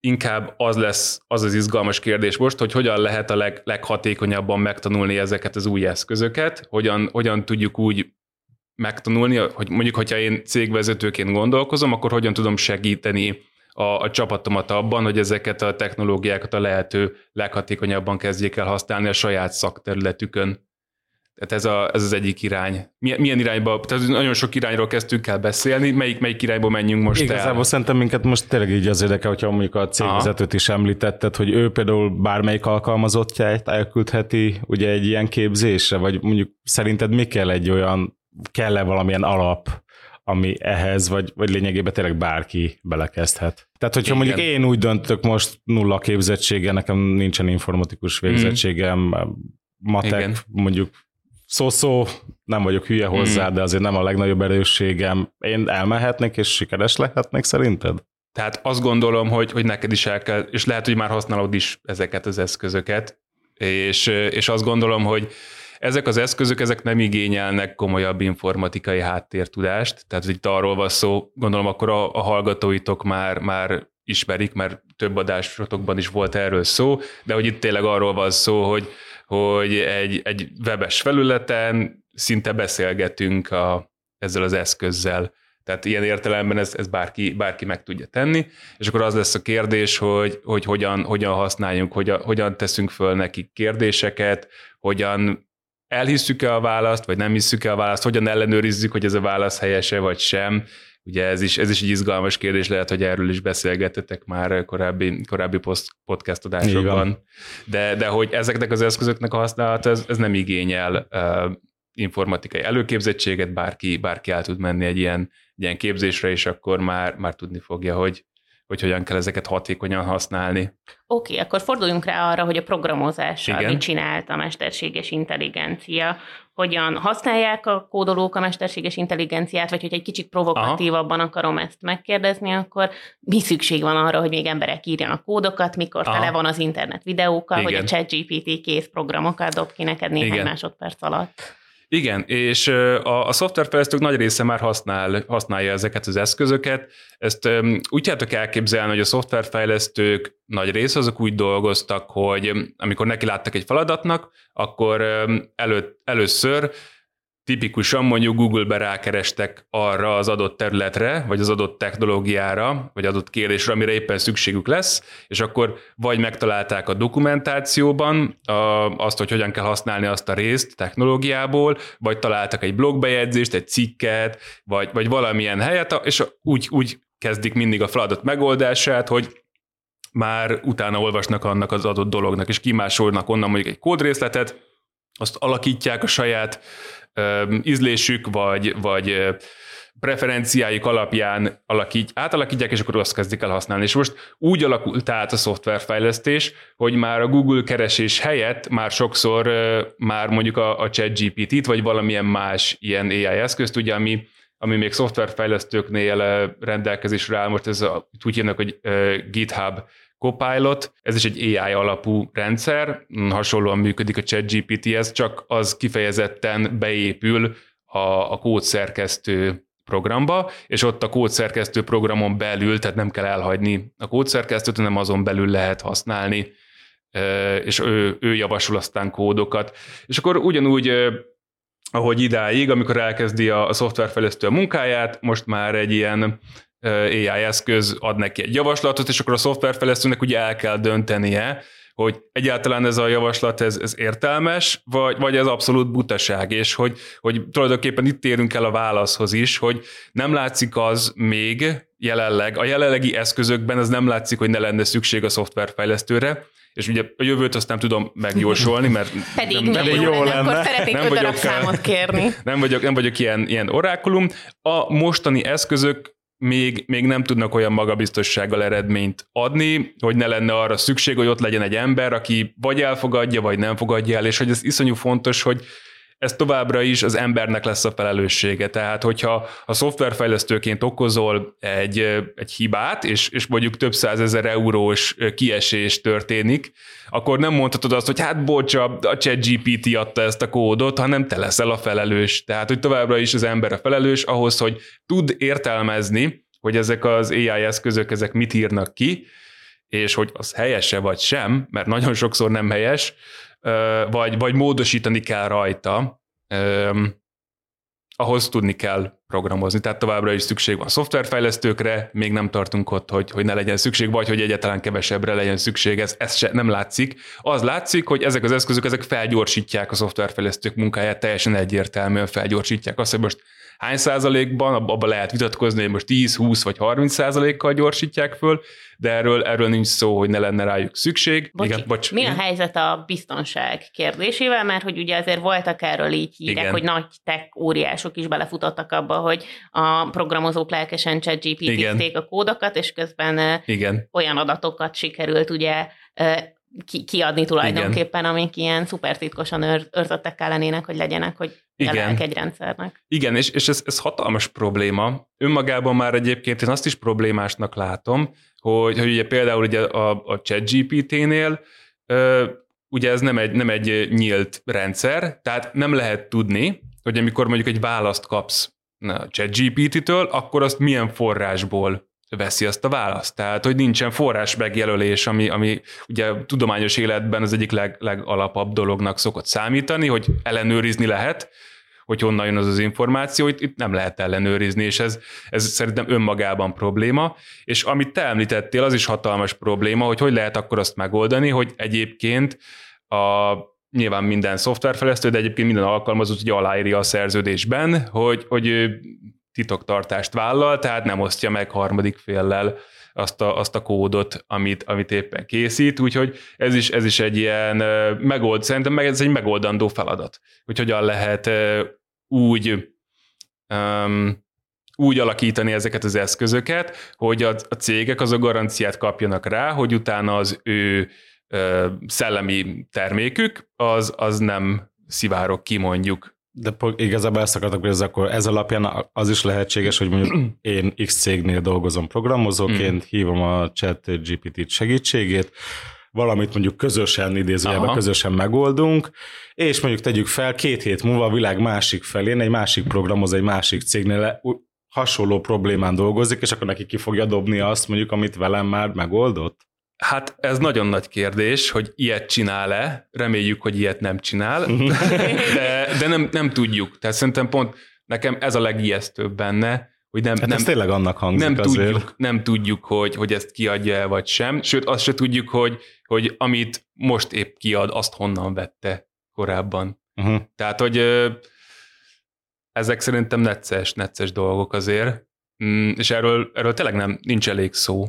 inkább az lesz az az izgalmas kérdés most, hogy hogyan lehet a leg, leghatékonyabban megtanulni ezeket az új eszközöket, hogyan, hogyan tudjuk úgy megtanulni, hogy mondjuk, hogyha én cégvezetőként gondolkozom, akkor hogyan tudom segíteni a, a csapatomat abban, hogy ezeket a technológiákat a lehető leghatékonyabban kezdjék el használni a saját szakterületükön. Tehát ez, a, ez az egyik irány. Milyen, milyen irányba, tehát nagyon sok irányról kezdtünk el beszélni, melyik, melyik irányba menjünk most Igazából el? szerintem minket most tényleg így az érdekel, hogyha mondjuk a cégvezetőt is említetted, hogy ő például bármelyik alkalmazottját elküldheti ugye egy ilyen képzésre, vagy mondjuk szerinted mi kell egy olyan, kell-e valamilyen alap, ami ehhez, vagy, vagy lényegében tényleg bárki belekezdhet. Tehát, hogyha Igen. mondjuk én úgy döntök most nulla képzettsége, nekem nincsen informatikus végzettségem, mm. matek, Igen. mondjuk szó-szó, nem vagyok hülye hozzá, mm. de azért nem a legnagyobb erősségem. Én elmehetnék, és sikeres lehetnék szerinted? Tehát azt gondolom, hogy, hogy neked is el kell, és lehet, hogy már használod is ezeket az eszközöket, és, és azt gondolom, hogy ezek az eszközök, ezek nem igényelnek komolyabb informatikai háttértudást, tehát itt arról van szó, gondolom akkor a, a hallgatóitok már, már ismerik, mert több adásotokban is volt erről szó, de hogy itt tényleg arról van szó, hogy, hogy egy, egy webes felületen szinte beszélgetünk a, ezzel az eszközzel. Tehát ilyen értelemben ez, ez bárki, bárki meg tudja tenni, és akkor az lesz a kérdés, hogy, hogy hogyan, hogyan használjunk, hogyan, hogyan teszünk föl nekik kérdéseket, hogyan elhisszük-e a választ, vagy nem hisszük-e a választ, hogyan ellenőrizzük, hogy ez a válasz helyese, vagy sem. Ugye ez is, ez is egy izgalmas kérdés, lehet, hogy erről is beszélgetetek már korábbi, korábbi podcast adásokban. De, de hogy ezeknek az eszközöknek a használata, ez, ez nem igényel uh, informatikai előképzettséget, bárki, bárki el tud menni egy ilyen, egy ilyen képzésre, és akkor már, már tudni fogja, hogy, hogy hogyan kell ezeket hatékonyan használni. Oké, okay, akkor forduljunk rá arra, hogy a programozással mit csinált a mesterséges intelligencia, hogyan használják a kódolók a mesterséges intelligenciát, vagy hogy egy kicsit provokatívabban Aha. akarom ezt megkérdezni, akkor mi szükség van arra, hogy még emberek írjanak kódokat, mikor Aha. tele van az internet videókkal, Igen. hogy a ChatGPT kész programokat dob ki neked néhány Igen. másodperc alatt. Igen, és a, a szoftverfejlesztők nagy része már használ, használja ezeket az eszközöket. Ezt um, úgy tudjátok elképzelni, hogy a szoftverfejlesztők nagy része azok úgy dolgoztak, hogy amikor neki láttak egy feladatnak, akkor um, elő, először tipikusan mondjuk Google-be rákerestek arra az adott területre, vagy az adott technológiára, vagy adott kérdésre, amire éppen szükségük lesz, és akkor vagy megtalálták a dokumentációban a, azt, hogy hogyan kell használni azt a részt technológiából, vagy találtak egy blogbejegyzést, egy cikket, vagy, vagy valamilyen helyet, és úgy, úgy kezdik mindig a feladat megoldását, hogy már utána olvasnak annak az adott dolognak, és kimásolnak onnan mondjuk egy kódrészletet, azt alakítják a saját ízlésük, vagy, vagy preferenciáik alapján alakít, átalakítják, és akkor azt kezdik el használni. És most úgy alakult át a szoftverfejlesztés, hogy már a Google keresés helyett már sokszor már mondjuk a, a ChatGPT-t, vagy valamilyen más ilyen AI eszközt, ugye, ami, ami még szoftverfejlesztőknél rendelkezésre áll, most ez a, úgy hívnak, hogy GitHub Copilot, ez is egy AI alapú rendszer, hasonlóan működik a ChatGPT-hez, csak az kifejezetten beépül a, a kódszerkesztő programba, és ott a kódszerkesztő programon belül, tehát nem kell elhagyni a kódszerkesztőt, hanem azon belül lehet használni, és ő, ő javasol aztán kódokat. És akkor ugyanúgy ahogy idáig, amikor elkezdi a, a szoftverfejlesztő a munkáját, most már egy ilyen AI eszköz ad neki egy javaslatot, és akkor a szoftverfejlesztőnek ugye el kell döntenie, hogy egyáltalán ez a javaslat ez, ez értelmes, vagy, vagy ez abszolút butaság, és hogy, hogy tulajdonképpen itt térünk el a válaszhoz is, hogy nem látszik az még jelenleg, a jelenlegi eszközökben az nem látszik, hogy ne lenne szükség a szoftverfejlesztőre, és ugye a jövőt azt nem tudom megjósolni, mert Pedig nem, nem jó lenne, akkor szeretnék nem vagyok, számot kérni. Nem vagyok, nem vagyok ilyen, ilyen orákulum. A mostani eszközök még, még nem tudnak olyan magabiztossággal eredményt adni, hogy ne lenne arra szükség, hogy ott legyen egy ember, aki vagy elfogadja, vagy nem fogadja el, és hogy ez iszonyú fontos, hogy ez továbbra is az embernek lesz a felelőssége. Tehát, hogyha a szoftverfejlesztőként okozol egy, egy hibát, és, és mondjuk több százezer eurós kiesés történik, akkor nem mondhatod azt, hogy hát bocs, a ChatGPT adta ezt a kódot, hanem te leszel a felelős. Tehát, hogy továbbra is az ember a felelős ahhoz, hogy tud értelmezni, hogy ezek az AI eszközök, ezek mit írnak ki, és hogy az helyese vagy sem, mert nagyon sokszor nem helyes, vagy, vagy módosítani kell rajta, ahhoz tudni kell programozni. Tehát továbbra is szükség van szoftverfejlesztőkre, még nem tartunk ott, hogy, hogy ne legyen szükség, vagy hogy egyáltalán kevesebbre legyen szükség, ez, ez se, nem látszik. Az látszik, hogy ezek az eszközök ezek felgyorsítják a szoftverfejlesztők munkáját, teljesen egyértelműen felgyorsítják azt, hogy most hány százalékban, abban lehet vitatkozni, hogy most 10, 20 vagy 30 százalékkal gyorsítják föl, de erről, erről nincs szó, hogy ne lenne rájuk szükség. Bocsi, Igen, bocs. Mi a helyzet a biztonság kérdésével, mert hogy ugye azért voltak erről így hírek, Igen. hogy nagy tech óriások is belefutottak abba, hogy a programozók lelkesen chat gpt a kódokat, és közben Igen. olyan adatokat sikerült ugye ki, kiadni tulajdonképpen, Igen. amik ilyen szupertitkosan őr, őrzöttek lennének, hogy legyenek, hogy Igen. egy rendszernek. Igen, és, és ez, ez hatalmas probléma. Önmagában már egyébként én azt is problémásnak látom, hogy, hogy ugye például ugye a, a ChatGPT-nél ugye ez nem egy, nem egy nyílt rendszer, tehát nem lehet tudni, hogy amikor mondjuk egy választ kapsz a ChatGPT-től, akkor azt milyen forrásból veszi azt a választ. Tehát, hogy nincsen forrás megjelölés, ami, ami ugye tudományos életben az egyik leg, legalapabb dolognak szokott számítani, hogy ellenőrizni lehet, hogy honnan jön az az információ, itt, itt nem lehet ellenőrizni, és ez, ez szerintem önmagában probléma. És amit te említettél, az is hatalmas probléma, hogy hogy lehet akkor azt megoldani, hogy egyébként a nyilván minden szoftverfejlesztő, de egyébként minden alkalmazott ugye aláírja a szerződésben, hogy, hogy titoktartást vállal, tehát nem osztja meg harmadik féllel azt a, azt a kódot, amit, amit éppen készít, úgyhogy ez is, ez is egy ilyen megold, szerintem meg ez egy megoldandó feladat, hogy hogyan lehet úgy um, úgy alakítani ezeket az eszközöket, hogy a, a cégek az a garanciát kapjanak rá, hogy utána az ő ö, szellemi termékük az, az nem szivárok ki mondjuk de igazából ezt akartak, hogy ez akkor ez alapján az is lehetséges, hogy mondjuk én X cégnél dolgozom programozóként, mm. hívom a chat GPT-t segítségét, valamit mondjuk közösen, idézőjelben Aha. közösen megoldunk, és mondjuk tegyük fel, két hét múlva a világ másik felén egy másik programoz egy másik cégnél hasonló problémán dolgozik, és akkor neki ki fogja dobni azt mondjuk, amit velem már megoldott? Hát ez nagyon nagy kérdés, hogy ilyet csinál-e, reméljük, hogy ilyet nem csinál, de, de nem, nem tudjuk. Tehát szerintem pont nekem ez a legijesztőbb benne, hogy nem, hát nem, ez tényleg annak hangzik nem azért. tudjuk, nem tudjuk, hogy, hogy ezt kiadja el vagy sem, sőt azt se tudjuk, hogy, hogy amit most épp kiad, azt honnan vette korábban. Uh-huh. Tehát, hogy ezek szerintem necces, necces dolgok azért, mm, és erről, erről tényleg nem, nincs elég szó.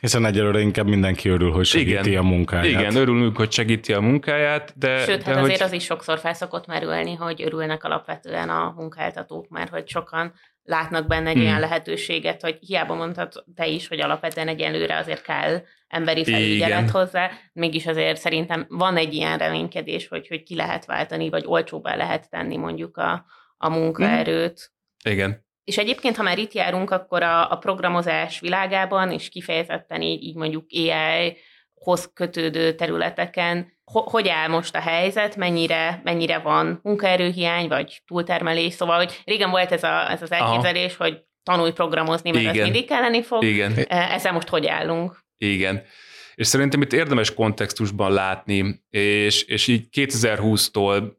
Hiszen egyelőre inkább mindenki örül, hogy segíti igen, a munkáját. Igen, örülünk, hogy segíti a munkáját, de... Sőt, de hát azért hogy... az is sokszor felszokott merülni, hogy örülnek alapvetően a munkáltatók, mert hogy sokan látnak benne egy hmm. olyan lehetőséget, hogy hiába mondtad te is, hogy alapvetően egyelőre azért kell emberi felügyelet hozzá, mégis azért szerintem van egy ilyen reménykedés, hogy, hogy ki lehet váltani, vagy olcsóbbá lehet tenni mondjuk a, a munkaerőt. Igen. És egyébként, ha már itt járunk, akkor a, a programozás világában, és kifejezetten így, így mondjuk AI-hoz kötődő területeken, ho, hogy áll most a helyzet, mennyire, mennyire van munkaerőhiány, vagy túltermelés, szóval, hogy régen volt ez, a, ez az elképzelés, Aha. hogy tanulj programozni, mert Igen. az mindig kelleni fog. Igen. E, ezzel most hogy állunk? Igen. És szerintem itt érdemes kontextusban látni, és, és így 2020-tól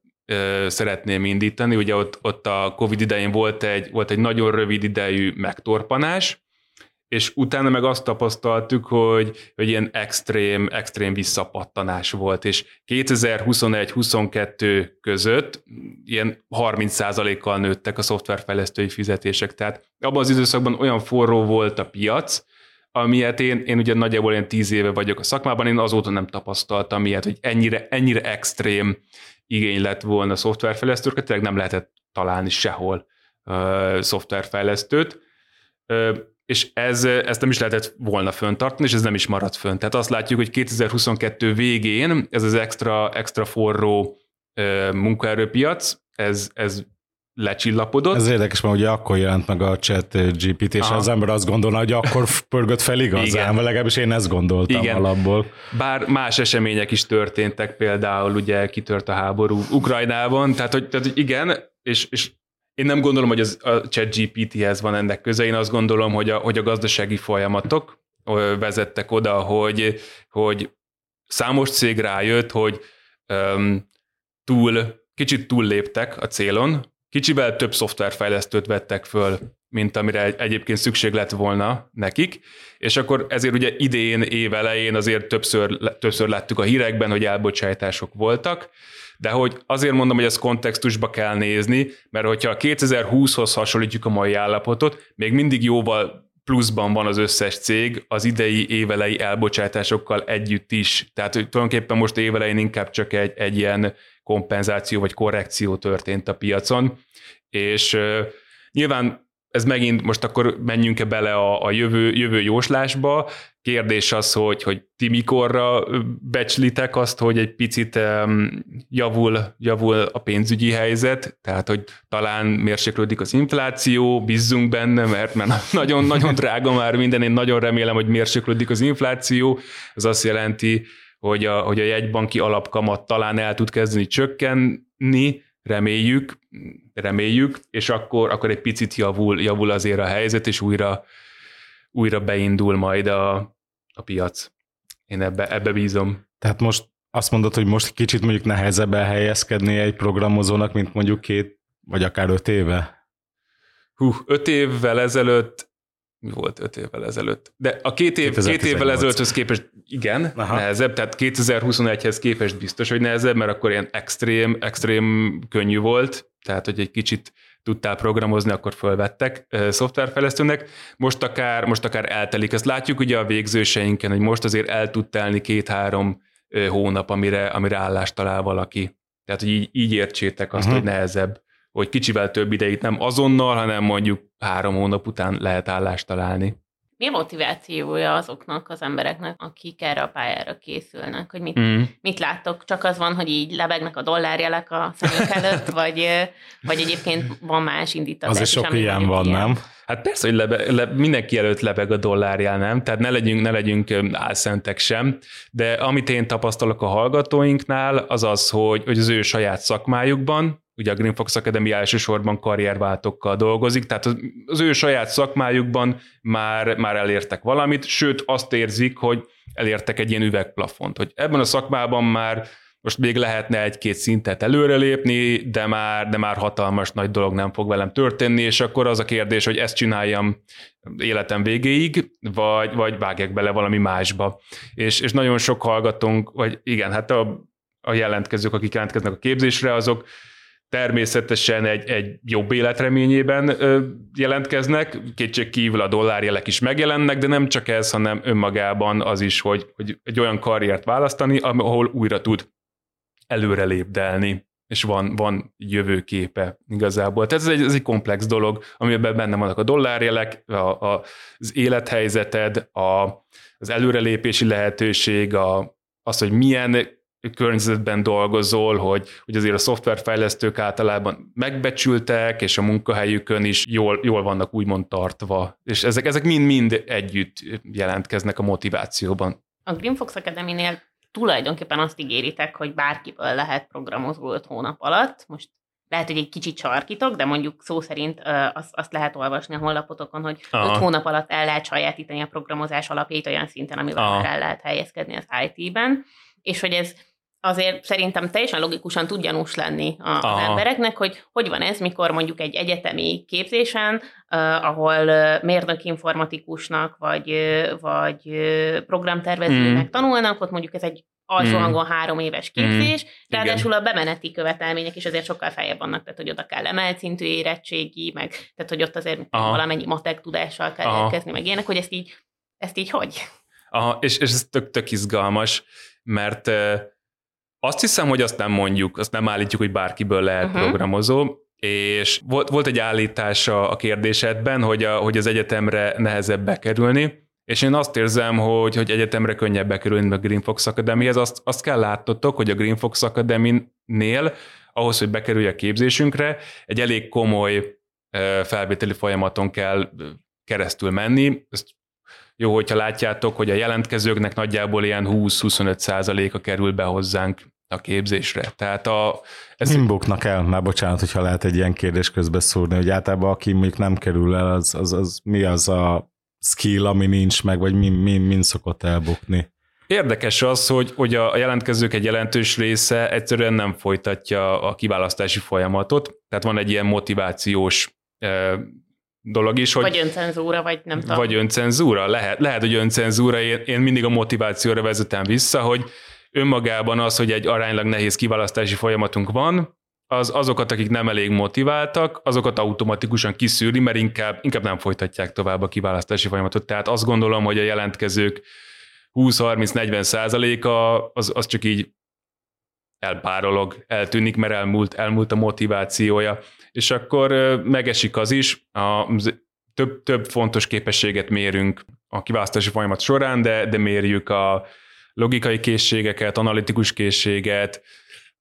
szeretném indítani. Ugye ott, ott a Covid idején volt egy, volt egy nagyon rövid idejű megtorpanás, és utána meg azt tapasztaltuk, hogy, hogy ilyen extrém, extrém visszapattanás volt, és 2021-22 között ilyen 30%-kal nőttek a szoftverfejlesztői fizetések, tehát abban az időszakban olyan forró volt a piac, amilyet én, én ugye nagyjából ilyen tíz éve vagyok a szakmában, én azóta nem tapasztaltam ilyet, hogy ennyire, ennyire extrém igény lett volna szoftverfejlesztőket, tényleg nem lehetett találni sehol uh, szoftverfejlesztőt, uh, és ez, ezt nem is lehetett volna föntartani, és ez nem is maradt fönn. Tehát azt látjuk, hogy 2022 végén ez az extra, extra forró uh, munkaerőpiac, ez, ez lecsillapodott. Ez érdekes, mert ugye akkor jelent meg a chat GPT, és Aha. az ember azt gondolna, hogy akkor pörgött fel igazán, vagy legalábbis én ezt gondoltam Igen. alapból. Bár más események is történtek, például ugye kitört a háború Ukrajnában, tehát hogy, tehát, hogy igen, és, és én nem gondolom, hogy az, a chat GPT-hez van ennek köze, én azt gondolom, hogy a, hogy a gazdasági folyamatok vezettek oda, hogy, hogy számos cég rájött, hogy um, túl, kicsit túlléptek a célon, Kicsivel több szoftverfejlesztőt vettek föl, mint amire egyébként szükség lett volna nekik, és akkor ezért ugye idén, év elején azért többször, többször láttuk a hírekben, hogy elbocsátások voltak, de hogy azért mondom, hogy ezt kontextusba kell nézni, mert hogyha a 2020-hoz hasonlítjuk a mai állapotot, még mindig jóval pluszban van az összes cég az idei évelei elbocsátásokkal együtt is. Tehát tulajdonképpen most évelején inkább csak egy, egy ilyen kompenzáció vagy korrekció történt a piacon, és nyilván ez megint, most akkor menjünk-e bele a, a jövő, jövő jóslásba, kérdés az, hogy, hogy ti mikorra becslitek azt, hogy egy picit um, javul, javul a pénzügyi helyzet, tehát hogy talán mérséklődik az infláció, bízzunk benne, mert, mert nagyon-nagyon drága már minden, én nagyon remélem, hogy mérséklődik az infláció, ez azt jelenti, hogy a, hogy a jegybanki alapkamat talán el tud kezdeni csökkenni, reméljük, reméljük, és akkor, akkor egy picit javul, javul azért a helyzet, és újra, újra beindul majd a, a piac. Én ebbe, ebbe bízom. Tehát most azt mondod, hogy most kicsit mondjuk nehezebb elhelyezkedni egy programozónak, mint mondjuk két, vagy akár öt éve? Hú, öt évvel ezelőtt mi volt öt évvel ezelőtt. De a két, év, két évvel ezelőtthöz képest igen, Aha. nehezebb, tehát 2021-hez képest biztos, hogy nehezebb, mert akkor ilyen extrém, extrém könnyű volt, tehát hogy egy kicsit tudtál programozni, akkor fölvettek szoftverfejlesztőnek. Most akár, most akár eltelik. Ezt látjuk ugye a végzőseinken, hogy most azért el tud telni két-három hónap, amire, amire állást talál valaki. Tehát, hogy így, így értsétek azt, uh-huh. hogy nehezebb, hogy kicsivel több ideig nem azonnal, hanem mondjuk három hónap után lehet állást találni. Mi a motivációja azoknak az embereknek, akik erre a pályára készülnek? Hogy mit, mm. mit láttok? Csak az van, hogy így lebegnek a dollárjelek a szemünk előtt, vagy, vagy egyébként van más indítatás? Azért sok ilyen van, ilyen. nem? Hát persze, hogy lebe, le, mindenki előtt lebeg a dollárjel, nem? Tehát ne legyünk, ne legyünk álszentek sem, de amit én tapasztalok a hallgatóinknál, az az, hogy, hogy az ő saját szakmájukban, ugye a Green Fox Academy elsősorban karrierváltókkal dolgozik, tehát az ő saját szakmájukban már, már elértek valamit, sőt azt érzik, hogy elértek egy ilyen üvegplafont, hogy ebben a szakmában már most még lehetne egy-két szintet előrelépni, de már, de már hatalmas nagy dolog nem fog velem történni, és akkor az a kérdés, hogy ezt csináljam életem végéig, vagy, vagy vágjak bele valami másba. És, és nagyon sok hallgatónk, vagy igen, hát a, a jelentkezők, akik jelentkeznek a képzésre, azok természetesen egy, egy jobb életreményében jelentkeznek, kétség kívül a dollárjelek is megjelennek, de nem csak ez, hanem önmagában az is, hogy, hogy egy olyan karriert választani, ahol újra tud előrelépdelni, és van, van jövőképe igazából. Tehát ez egy, ez egy komplex dolog, amiben benne vannak a dollárjelek, a, a, az élethelyzeted, a, az előrelépési lehetőség, a, az, hogy milyen környezetben dolgozol, hogy, hogy azért a szoftverfejlesztők általában megbecsültek, és a munkahelyükön is jól, jól vannak úgymond tartva. És ezek, ezek mind-mind együtt jelentkeznek a motivációban. A Greenfox Academy-nél tulajdonképpen azt ígéritek, hogy bárkiből lehet programozó 5 hónap alatt. Most lehet, hogy egy kicsit sarkítok, de mondjuk szó szerint azt, azt lehet olvasni a honlapotokon, hogy Aha. 5 hónap alatt el lehet sajátítani a programozás alapjait olyan szinten, amivel Aha. el lehet helyezkedni az IT-ben, és hogy ez azért szerintem teljesen logikusan tud gyanús lenni az embereknek, hogy hogy van ez, mikor mondjuk egy egyetemi képzésen, uh, ahol uh, mérnök informatikusnak, vagy, uh, vagy uh, programtervezőnek mm. tanulnak, ott mondjuk ez egy alsó mm. hangon három éves képzés, mm. ráadásul a bemeneti követelmények is azért sokkal feljebb vannak, tehát hogy oda kell emelt szintű érettségi, meg tehát hogy ott azért Aha. valamennyi matek tudással kell Aha. érkezni, meg ilyenek, hogy ezt így, ezt így hogy? Aha, és, és ez tök, tök izgalmas, mert azt hiszem, hogy azt nem mondjuk, azt nem állítjuk, hogy bárkiből lehet uh-huh. programozó, és volt, volt egy állítás a kérdésedben, hogy, a, hogy az egyetemre nehezebb bekerülni, és én azt érzem, hogy, hogy egyetemre könnyebb bekerülni a Green Fox Academy-hez. Azt, azt kell látnotok, hogy a Green Fox Academy-nél ahhoz, hogy bekerülj a képzésünkre, egy elég komoly felvételi folyamaton kell keresztül menni. Ezt jó, hogyha látjátok, hogy a jelentkezőknek nagyjából ilyen 20-25 százaléka kerül be hozzánk a képzésre. Tehát a... Ez... Min buknak el? Már bocsánat, hogyha lehet egy ilyen kérdés közbe szúrni, hogy általában aki még nem kerül el, az, az, az mi az a skill, ami nincs meg, vagy min, min, min szokott elbukni? Érdekes az, hogy, hogy a jelentkezők egy jelentős része egyszerűen nem folytatja a kiválasztási folyamatot, tehát van egy ilyen motivációs dolog is, hogy... Vagy öncenzúra, vagy nem tudom. Vagy öncenzúra, lehet, lehet hogy öncenzúra, én, én mindig a motivációra vezetem vissza, hogy önmagában az, hogy egy aránylag nehéz kiválasztási folyamatunk van, az azokat, akik nem elég motiváltak, azokat automatikusan kiszűri, mert inkább, inkább nem folytatják tovább a kiválasztási folyamatot. Tehát azt gondolom, hogy a jelentkezők 20-30-40 százaléka az, az csak így elpárolog, eltűnik, mert elmúlt, elmúlt a motivációja. És akkor megesik az is, a, több, több fontos képességet mérünk a kiválasztási folyamat során, de, de mérjük a logikai készségeket, analitikus készséget,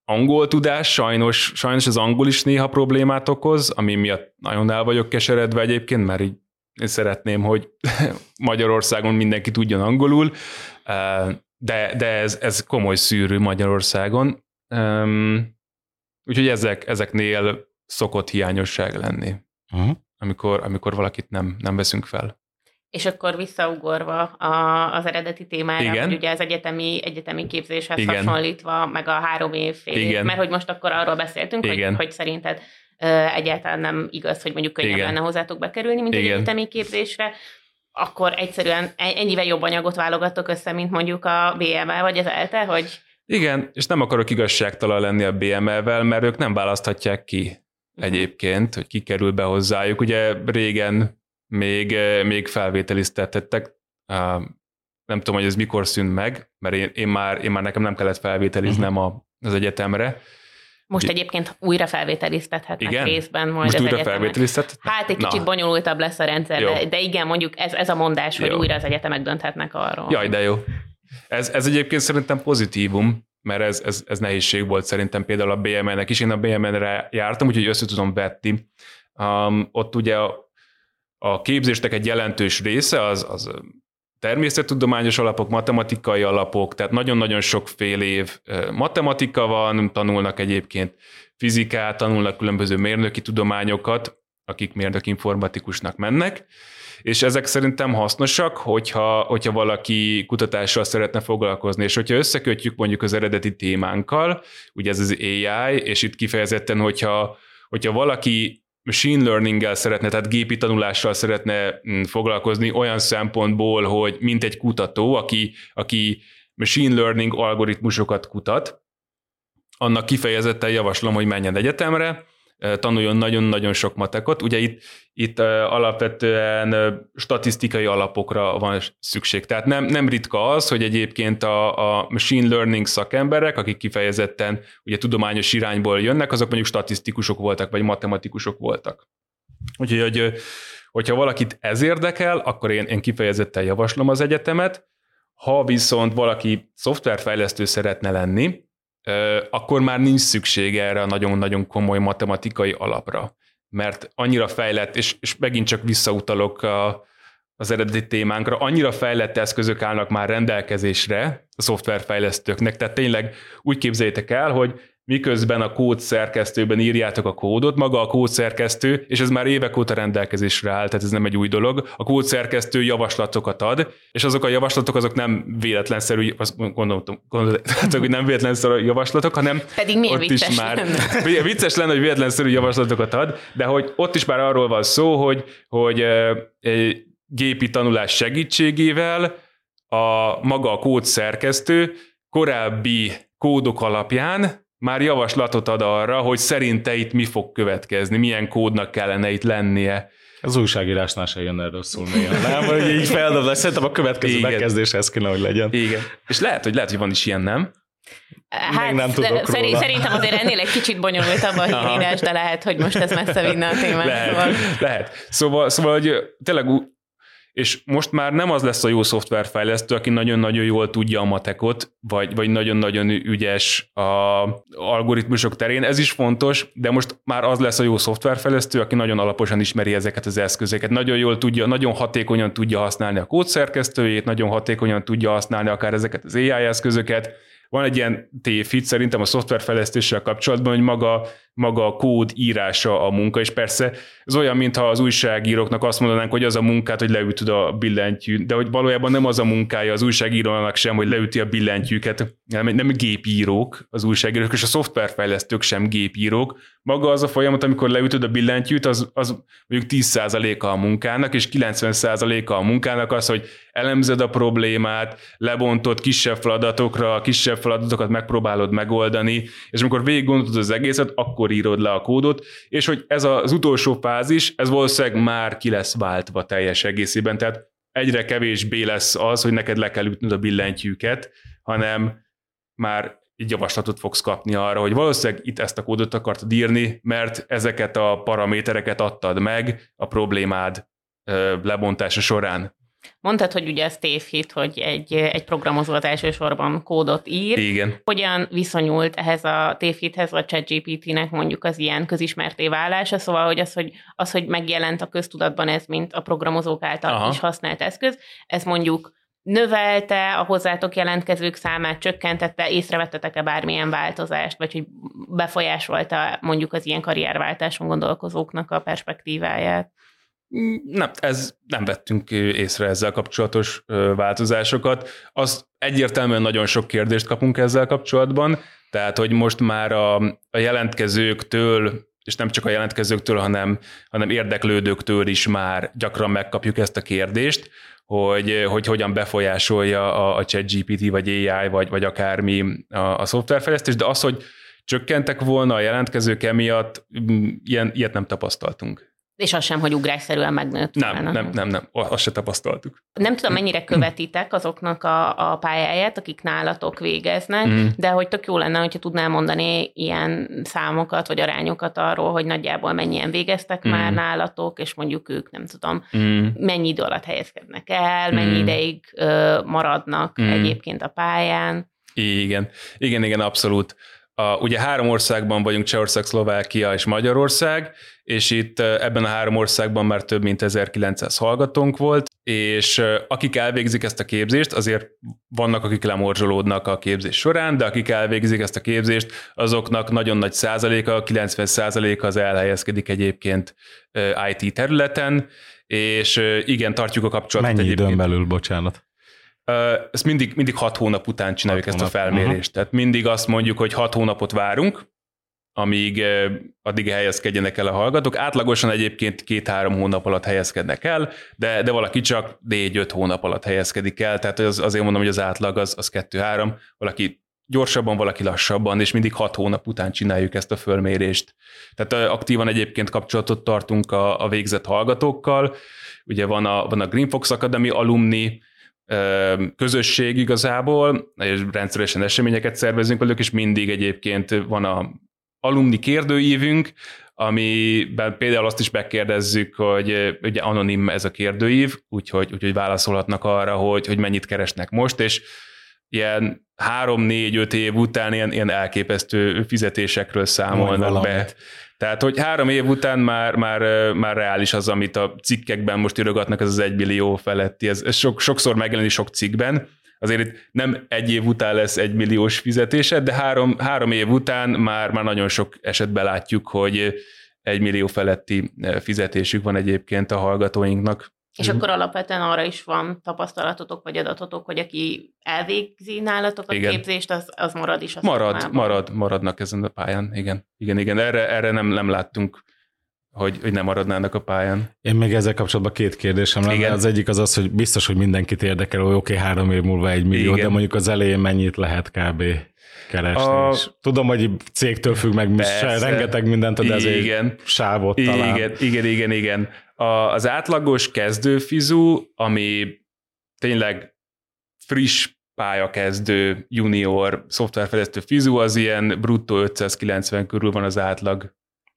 angol tudás, sajnos, sajnos az angol is néha problémát okoz, ami miatt nagyon el vagyok keseredve egyébként, mert így én szeretném, hogy Magyarországon mindenki tudjon angolul, de, de ez, ez komoly szűrő Magyarországon. Úgyhogy ezek, ezeknél szokott hiányosság lenni, uh-huh. amikor, amikor valakit nem, nem veszünk fel. És akkor visszaugorva a, az eredeti témára, Igen. hogy ugye az egyetemi, egyetemi képzéshez Igen. hasonlítva, meg a három év, fél év, mert hogy most akkor arról beszéltünk, Igen. hogy, hogy szerinted egyáltalán nem igaz, hogy mondjuk könnyebb lenne hozzátok bekerülni, mint Igen. egy egyetemi képzésre, akkor egyszerűen e-, ennyivel jobb anyagot válogatok össze, mint mondjuk a BML vagy az ELTE, hogy... Igen, és nem akarok igazságtalan lenni a BML-vel, mert ők nem választhatják ki egyébként, hogy ki kerül be hozzájuk. Ugye régen még, még felvételiztettek, nem tudom, hogy ez mikor szűnt meg, mert én, én, már, én már nekem nem kellett felvételiznem uh-huh. az egyetemre, most egyébként újra felvételiztethetnek igen? részben majd Most az újra felvételiztethetnek? Hát egy kicsit Na. bonyolultabb lesz a rendszer, de, de igen, mondjuk ez, ez a mondás, jó. hogy újra az egyetemek dönthetnek arról. Jaj, de jó. Ez, ez egyébként szerintem pozitívum, mert ez, ez, ez nehézség volt szerintem például a BMN-nek is. Én a BMN-re jártam, úgyhogy össze tudom vetni. Um, ott ugye a, a képzésnek egy jelentős része az, az természettudományos alapok, matematikai alapok, tehát nagyon-nagyon sok fél év matematika van, tanulnak egyébként fizikát, tanulnak különböző mérnöki tudományokat, akik mérnök informatikusnak mennek, és ezek szerintem hasznosak, hogyha, hogyha valaki kutatással szeretne foglalkozni, és hogyha összekötjük mondjuk az eredeti témánkkal, ugye ez az AI, és itt kifejezetten, hogyha, hogyha valaki machine learning-gel szeretne, tehát gépi tanulással szeretne mm, foglalkozni olyan szempontból, hogy mint egy kutató, aki, aki machine learning algoritmusokat kutat, annak kifejezetten javaslom, hogy menjen egyetemre, tanuljon nagyon-nagyon sok matekot. Ugye itt, itt alapvetően statisztikai alapokra van szükség. Tehát nem, nem ritka az, hogy egyébként a, a machine learning szakemberek, akik kifejezetten ugye tudományos irányból jönnek, azok mondjuk statisztikusok voltak, vagy matematikusok voltak. Úgyhogy, hogy, hogyha valakit ez érdekel, akkor én, én kifejezetten javaslom az egyetemet. Ha viszont valaki szoftverfejlesztő szeretne lenni, akkor már nincs szükség erre a nagyon-nagyon komoly matematikai alapra, mert annyira fejlett, és, és megint csak visszautalok a, az eredeti témánkra, annyira fejlett eszközök állnak már rendelkezésre a szoftverfejlesztőknek, tehát tényleg úgy képzeljétek el, hogy miközben a kód szerkesztőben írjátok a kódot, maga a kód szerkesztő, és ez már évek óta rendelkezésre áll, tehát ez nem egy új dolog, a kód szerkesztő javaslatokat ad, és azok a javaslatok azok nem véletlenszerű, azt gondoltam, gondoltam hogy nem véletlenszerű javaslatok, hanem Pedig ott vicces is már, lenne. vicces lenne, hogy véletlenszerű javaslatokat ad, de hogy ott is már arról van szó, hogy, hogy gépi tanulás segítségével a maga a kód szerkesztő korábbi kódok alapján már javaslatot ad arra, hogy szerinte itt mi fog következni, milyen kódnak kellene itt lennie. Az újságírásnál se jön erről szól néha, nem? Hogy így feldobnak, szerintem a következő Igen. bekezdéshez kéne, hogy legyen. Igen. És lehet, hogy lehet, hogy van is ilyen, nem? Hát, Még nem tudok szerint, róla. Szerintem azért ennél egy kicsit bonyolultabb a hírírás, de lehet, hogy most ez messze vinne a témát. Lehet, szóval. lehet. Szóval, szóval hogy tényleg és most már nem az lesz a jó szoftverfejlesztő, aki nagyon-nagyon jól tudja a matekot, vagy, vagy nagyon-nagyon ügyes a algoritmusok terén, ez is fontos, de most már az lesz a jó szoftverfejlesztő, aki nagyon alaposan ismeri ezeket az eszközöket, nagyon jól tudja, nagyon hatékonyan tudja használni a kódszerkesztőjét, nagyon hatékonyan tudja használni akár ezeket az AI eszközöket, van egy ilyen tévhit szerintem a szoftverfejlesztéssel kapcsolatban, hogy maga, maga a kód írása a munka, és persze ez olyan, mintha az újságíróknak azt mondanánk, hogy az a munkát, hogy leütöd a billentyűt, de hogy valójában nem az a munkája az újságírónak sem, hogy leüti a billentyűket, nem, nem gépírók az újságírók, és a szoftverfejlesztők sem gépírók. Maga az a folyamat, amikor leütöd a billentyűt, az, az mondjuk 10%-a a munkának, és 90%-a a munkának az, hogy elemzed a problémát, lebontod kisebb feladatokra, kisebb feladatokat megpróbálod megoldani, és amikor végig gondolod az egészet, akkor írod le a kódot, és hogy ez az utolsó fázis, ez valószínűleg már ki lesz váltva teljes egészében, tehát egyre kevésbé lesz az, hogy neked le kell ütnöd a billentyűket, hanem már egy javaslatot fogsz kapni arra, hogy valószínűleg itt ezt a kódot akartad írni, mert ezeket a paramétereket adtad meg a problémád lebontása során. Mondtad, hogy ugye ez tévhit, hogy egy, egy programozó az elsősorban kódot ír. Igen. Hogyan viszonyult ehhez a tévhithez, vagy ChatGPT-nek mondjuk az ilyen közismerté válása, szóval hogy az, hogy az, hogy megjelent a köztudatban ez, mint a programozók által Aha. is használt eszköz, ez mondjuk növelte a hozzátok jelentkezők számát, csökkentette, észrevettetek-e bármilyen változást, vagy hogy befolyásolta mondjuk az ilyen karrierváltáson gondolkozóknak a perspektíváját? Nem, ez nem vettünk észre ezzel kapcsolatos változásokat. Az egyértelműen nagyon sok kérdést kapunk ezzel kapcsolatban, tehát hogy most már a, a jelentkezőktől, és nem csak a jelentkezőktől, hanem, hanem érdeklődőktől is már gyakran megkapjuk ezt a kérdést, hogy, hogy hogyan befolyásolja a, a ChatGPT, vagy AI, vagy, vagy akármi a, a szoftverfejlesztés, de az, hogy csökkentek volna a jelentkezők emiatt, ilyen, ilyet nem tapasztaltunk. És az sem, hogy ugrásszerűen megnőtt. Nem, volna. nem, nem, nem, azt se tapasztaltuk. Nem tudom, mennyire követitek azoknak a, a pályáját, akik nálatok végeznek, mm. de hogy tök jó lenne, hogyha tudnál mondani ilyen számokat, vagy arányokat arról, hogy nagyjából mennyien végeztek mm. már nálatok, és mondjuk ők, nem tudom, mm. mennyi idő alatt helyezkednek el, mennyi mm. ideig ö, maradnak mm. egyébként a pályán. Igen, igen, igen, abszolút. A, ugye három országban vagyunk, Csehország, Szlovákia és Magyarország, és itt ebben a három országban már több mint 1900 hallgatónk volt, és akik elvégzik ezt a képzést, azért vannak, akik lemorzsolódnak a képzés során, de akik elvégzik ezt a képzést, azoknak nagyon nagy százaléka, 90 százaléka az elhelyezkedik egyébként IT területen, és igen, tartjuk a kapcsolatot Mennyi időn belül, bocsánat? Ezt mindig, mindig hat hónap után csináljuk hat ezt hónap. a felmérést. Uh-huh. Tehát mindig azt mondjuk, hogy hat hónapot várunk, amíg addig helyezkedjenek el a hallgatók. Átlagosan egyébként két-három hónap alatt helyezkednek el, de, de valaki csak négy-öt hónap alatt helyezkedik el, tehát az, azért mondom, hogy az átlag az, az kettő-három, valaki gyorsabban, valaki lassabban, és mindig hat hónap után csináljuk ezt a fölmérést. Tehát aktívan egyébként kapcsolatot tartunk a, a végzett hallgatókkal. Ugye van a, van a Green Fox Academy alumni, közösség igazából, és rendszeresen eseményeket szervezünk velük, és mindig egyébként van a alumni kérdőívünk, amiben például azt is megkérdezzük, hogy ugye anonim ez a kérdőív, úgyhogy, úgyhogy válaszolhatnak arra, hogy, hogy mennyit keresnek most, és ilyen három, négy, öt év után ilyen, ilyen elképesztő fizetésekről számolnak be. Tehát, hogy három év után már, már, már reális az, amit a cikkekben most írogatnak, ez az egy millió feletti. Ez, ez sok, sokszor megjelenik sok cikkben. Azért itt nem egy év után lesz egy milliós fizetése, de három, három év után már, már nagyon sok esetben látjuk, hogy egy millió feletti fizetésük van egyébként a hallgatóinknak. És akkor alapvetően arra is van tapasztalatotok vagy adatotok, hogy aki elvégzi nálatok a igen. képzést, az, az marad is. A marad, marad, maradnak ezen a pályán, igen. Igen, igen, erre, erre nem, nem láttunk hogy, hogy nem maradnának a pályán. Én még ezzel kapcsolatban két kérdésem lenne. Igen. Az egyik az az, hogy biztos, hogy mindenkit érdekel, hogy oké, okay, három év múlva egy millió, Igen. de mondjuk az elején mennyit lehet kb. keresni. A... tudom, hogy cégtől függ meg, Persze. rengeteg mindent, de ezért igen. sávot talán. Igen, igen, igen, igen. A, az átlagos kezdőfizu, ami tényleg friss pályakezdő, junior, szoftverfejlesztő fizu, az ilyen bruttó 590 körül van az átlag.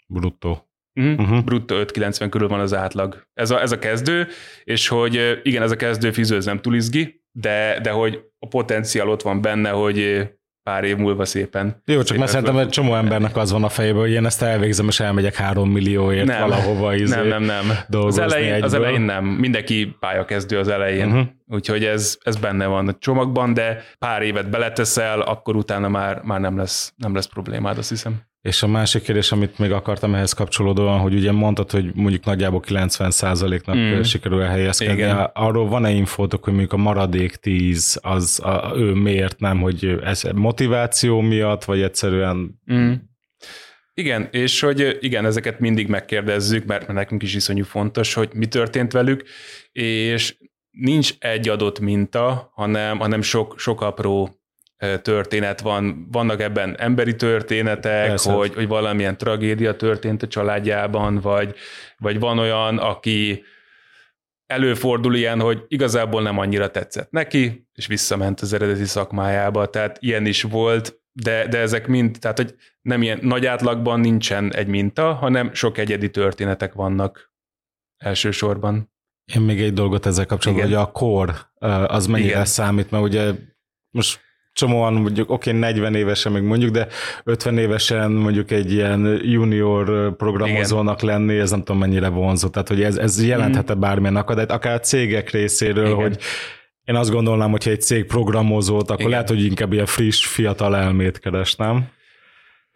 Bruttó. Uh-huh. Uh-huh. Bruttó 590 körül van az átlag. Ez a, ez a kezdő, és hogy igen, ez a kezdő fizu, ez nem túl izgi, de, de hogy a potenciál ott van benne, hogy pár év múlva szépen. Jó, csak mert szerintem egy csomó embernek az van a fejében, hogy én ezt elvégzem, és elmegyek három millióért nem, valahova izé nem, nem, nem. Az elején, az elején nem. Mindenki pályakezdő az elején. Uh-huh. Úgyhogy ez, ez benne van a csomagban, de pár évet beleteszel, akkor utána már, már nem, lesz, nem lesz problémád, azt hiszem. És a másik kérdés, amit még akartam ehhez kapcsolódóan, hogy ugye mondtad, hogy mondjuk nagyjából 90%-nak mm. sikerül elhelyezkedni. Igen. Arról van-e infótok, hogy mondjuk a maradék 10, az a, ő miért nem, hogy ez motiváció miatt, vagy egyszerűen... Mm. Igen, és hogy igen, ezeket mindig megkérdezzük, mert nekünk is iszonyú fontos, hogy mi történt velük, és nincs egy adott minta, hanem, hanem sok, sok apró történet van, vannak ebben emberi történetek, Persze. hogy, hogy valamilyen tragédia történt a családjában, vagy, vagy van olyan, aki előfordul ilyen, hogy igazából nem annyira tetszett neki, és visszament az eredeti szakmájába, tehát ilyen is volt, de, de ezek mind, tehát hogy nem ilyen nagy átlagban nincsen egy minta, hanem sok egyedi történetek vannak elsősorban. Én még egy dolgot ezzel kapcsolatban, Igen. hogy a kor az mennyire Igen. számít, mert ugye most csomóan mondjuk, oké, okay, 40 évesen még mondjuk, de 50 évesen mondjuk egy ilyen junior programozónak Igen. lenni, ez nem tudom mennyire vonzó. Tehát, hogy ez, ez jelenthet-e mm. bármilyen akadályt, akár a cégek részéről, Igen. hogy én azt gondolnám, hogyha egy cég programozót, akkor Igen. lehet, hogy inkább ilyen friss, fiatal elmét keres, nem?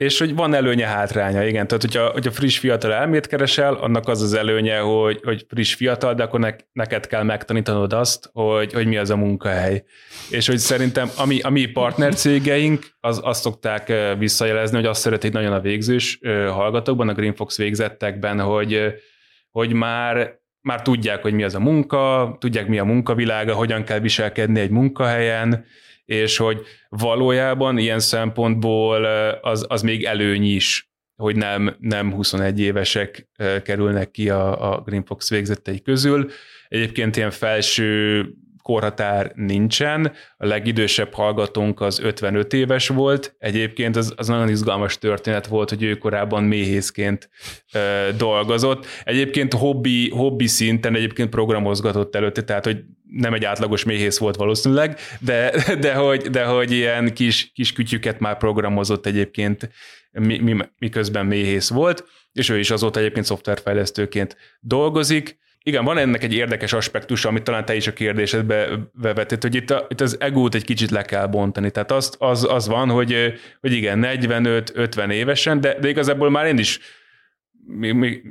És hogy van előnye, hátránya, igen. Tehát, hogyha, hogyha friss fiatal elmét keresel, annak az az előnye, hogy, hogy friss fiatal, de akkor ne, neked kell megtanítanod azt, hogy, hogy mi az a munkahely. És hogy szerintem a mi, a mi partnercégeink az, azt szokták visszajelezni, hogy azt szeretik nagyon a végzős hallgatókban, a Greenfox végzettekben, hogy, hogy már már tudják, hogy mi az a munka, tudják, mi a munkavilága, hogyan kell viselkedni egy munkahelyen, és hogy valójában ilyen szempontból az, az még előny is, hogy nem, nem 21 évesek kerülnek ki a, a Green Fox végzettei közül. Egyébként ilyen felső korhatár nincsen, a legidősebb hallgatónk az 55 éves volt, egyébként az, az nagyon izgalmas történet volt, hogy ő korábban méhészként ö, dolgozott. Egyébként hobbi, hobbi szinten egyébként programozgatott előtte, tehát hogy nem egy átlagos méhész volt valószínűleg, de, de, hogy, de hogy ilyen kis, kis kütyüket már programozott egyébként, mi, mi, miközben méhész volt, és ő is azóta egyébként szoftverfejlesztőként dolgozik, igen, van ennek egy érdekes aspektus, amit talán te is a kérdésedbe bevetett, hogy itt, a, itt az egót egy kicsit le kell bontani. Tehát az, az, az van, hogy, hogy igen, 45-50 évesen, de, de igazából már én is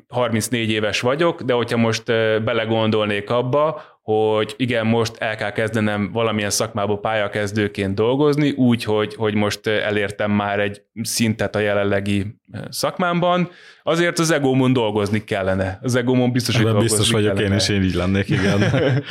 34 éves vagyok, de hogyha most belegondolnék abba, hogy igen, most el kell kezdenem valamilyen szakmába pályakezdőként dolgozni, úgy, hogy, hogy most elértem már egy szintet a jelenlegi szakmámban, azért az egómon dolgozni kellene. Az egómon biztos, hogy dolgozni biztos vagyok kellene. én is, én így lennék, igen.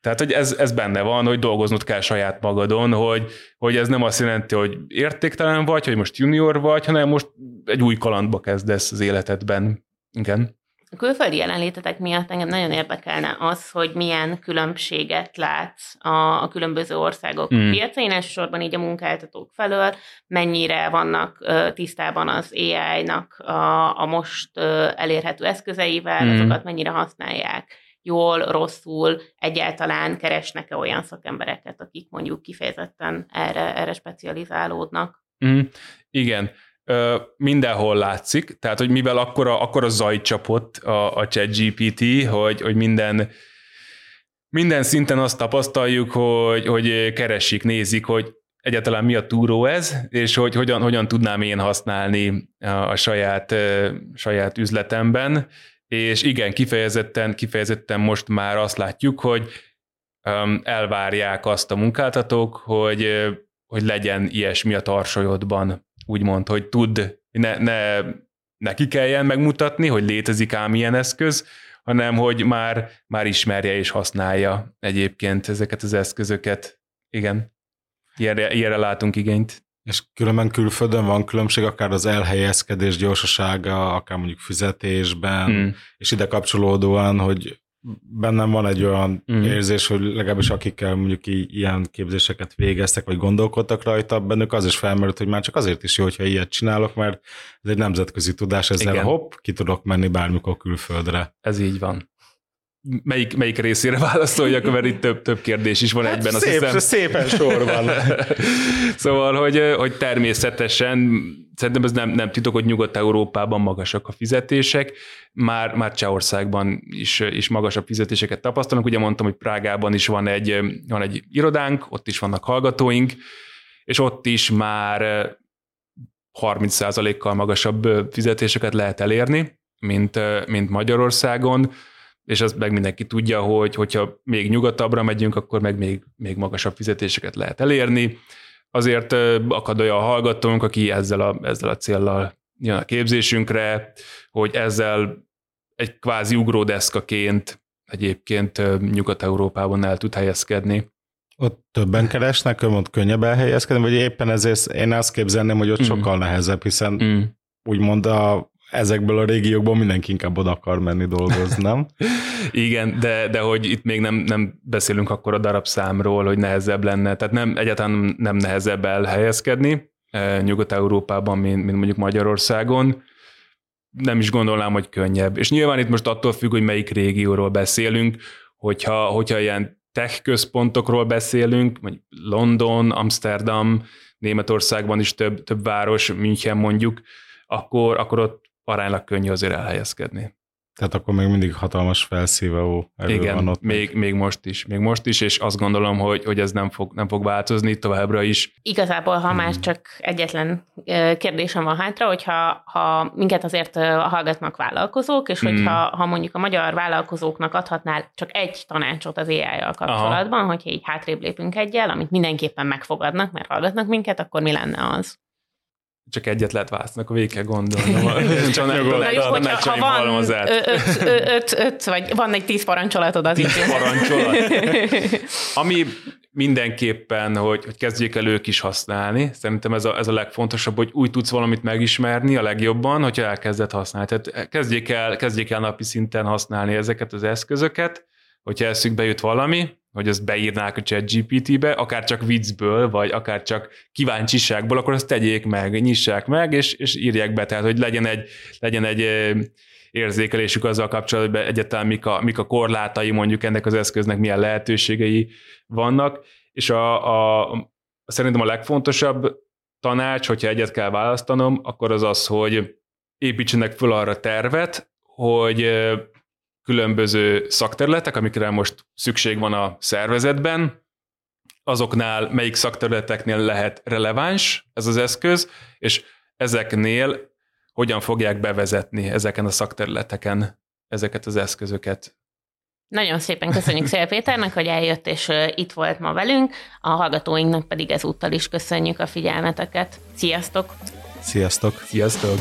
Tehát, hogy ez, ez benne van, hogy dolgoznod kell saját magadon, hogy, hogy ez nem azt jelenti, hogy értéktelen vagy, hogy most junior vagy, hanem most egy új kalandba kezdesz az életedben. Igen. A külföldi jelenlétetek miatt engem nagyon érdekelne az, hogy milyen különbséget látsz a, a különböző országok mm. piacain, elsősorban így a munkáltatók felől, mennyire vannak uh, tisztában az AI-nak a, a most uh, elérhető eszközeivel, mm. azokat mennyire használják jól, rosszul, egyáltalán keresnek-e olyan szakembereket, akik mondjuk kifejezetten erre, erre specializálódnak? Mm, igen, mindenhol látszik, tehát hogy mivel akkora, akkora zaj csapott a, a ChatGPT, hogy, hogy minden, minden szinten azt tapasztaljuk, hogy, hogy keresik, nézik, hogy egyáltalán mi a túró ez, és hogy hogyan, hogyan tudnám én használni a, a saját, saját üzletemben, és igen, kifejezetten, kifejezetten most már azt látjuk, hogy elvárják azt a munkáltatók, hogy, hogy legyen ilyesmi a tarsolyodban, úgymond, hogy tud, ne, ne neki kelljen megmutatni, hogy létezik ám ilyen eszköz, hanem hogy már, már ismerje és használja egyébként ezeket az eszközöket. Igen, ilyenre, ilyenre látunk igényt. És különben külföldön van különbség, akár az elhelyezkedés gyorsasága, akár mondjuk fizetésben, mm. és ide kapcsolódóan, hogy bennem van egy olyan mm. érzés, hogy legalábbis akikkel mondjuk ilyen képzéseket végeztek, vagy gondolkodtak rajta, bennük az is felmerült, hogy már csak azért is jó, hogyha ilyet csinálok, mert ez egy nemzetközi tudás, ezzel Igen. hopp, ki tudok menni bármikor külföldre. Ez így van melyik, melyik részére válaszoljak, mert itt több, több kérdés is van hát egyben. Szép, azt hiszem. Szépen sorban. szóval, hogy, hogy természetesen szerintem ez nem, nem titok, hogy Nyugat-Európában magasak a fizetések, már, már Csehországban is, is magasabb fizetéseket tapasztalunk. Ugye mondtam, hogy Prágában is van egy, van egy irodánk, ott is vannak hallgatóink, és ott is már 30%-kal magasabb fizetéseket lehet elérni, mint, mint Magyarországon és azt meg mindenki tudja, hogy hogyha még nyugatabbra megyünk, akkor meg még, még magasabb fizetéseket lehet elérni. Azért akad olyan hallgatónk, aki ezzel a, ezzel a céllal jön a képzésünkre, hogy ezzel egy kvázi ugródeszkaként egyébként Nyugat-Európában el tud helyezkedni. Ott többen keresnek, ott könnyebb elhelyezkedni, vagy éppen ezért én azt képzelném, hogy ott mm. sokkal nehezebb, hiszen mm. úgymond a ezekből a régiókból mindenki inkább oda akar menni dolgozni, nem? Igen, de, de hogy itt még nem, nem beszélünk akkor a darabszámról, hogy nehezebb lenne, tehát nem, egyáltalán nem nehezebb elhelyezkedni eh, Nyugat-Európában, mint, mint mondjuk Magyarországon. Nem is gondolnám, hogy könnyebb. És nyilván itt most attól függ, hogy melyik régióról beszélünk, hogyha, hogyha ilyen tech központokról beszélünk, vagy London, Amsterdam, Németországban is több, több város, München mondjuk, akkor, akkor ott aránylag könnyű azért elhelyezkedni. Tehát akkor még mindig hatalmas felszívó erő Igen, van ott. Még, még, most is, még most is, és azt gondolom, hogy, hogy ez nem fog, nem fog változni továbbra is. Igazából, ha hmm. már csak egyetlen kérdésem van hátra, hogyha ha minket azért hallgatnak vállalkozók, és hogyha hmm. ha mondjuk a magyar vállalkozóknak adhatnál csak egy tanácsot az AI-jal kapcsolatban, Aha. hogyha így hátrébb lépünk egyel, amit mindenképpen megfogadnak, mert hallgatnak minket, akkor mi lenne az? Csak egyet lehet választani, akkor végig kell gondolnom. Na jó, hogyha ha van öt, öt, öt, vagy van egy tíz parancsolatod az Tíz parancsolat. Ami mindenképpen, hogy, hogy kezdjék el ők is használni. Szerintem ez a, ez a legfontosabb, hogy úgy tudsz valamit megismerni a legjobban, hogyha elkezded használni. Tehát kezdjék el, kezdjék el napi szinten használni ezeket az eszközöket, hogyha eszükbe jut valami, hogy azt beírnák a chat GPT-be, akár csak viccből, vagy akár csak kíváncsiságból, akkor azt tegyék meg, nyissák meg, és, és írják be, tehát hogy legyen egy, legyen egy érzékelésük azzal kapcsolatban, hogy egyáltalán mik a, mik a korlátai mondjuk ennek az eszköznek, milyen lehetőségei vannak, és a, a, szerintem a legfontosabb tanács, hogyha egyet kell választanom, akkor az az, hogy építsenek föl arra tervet, hogy különböző szakterületek, amikre most szükség van a szervezetben, azoknál melyik szakterületeknél lehet releváns ez az eszköz, és ezeknél hogyan fogják bevezetni ezeken a szakterületeken ezeket az eszközöket. Nagyon szépen köszönjük Szél Péternek, hogy eljött és itt volt ma velünk, a hallgatóinknak pedig ezúttal is köszönjük a figyelmeteket. Sziasztok! Sziasztok! Sziasztok!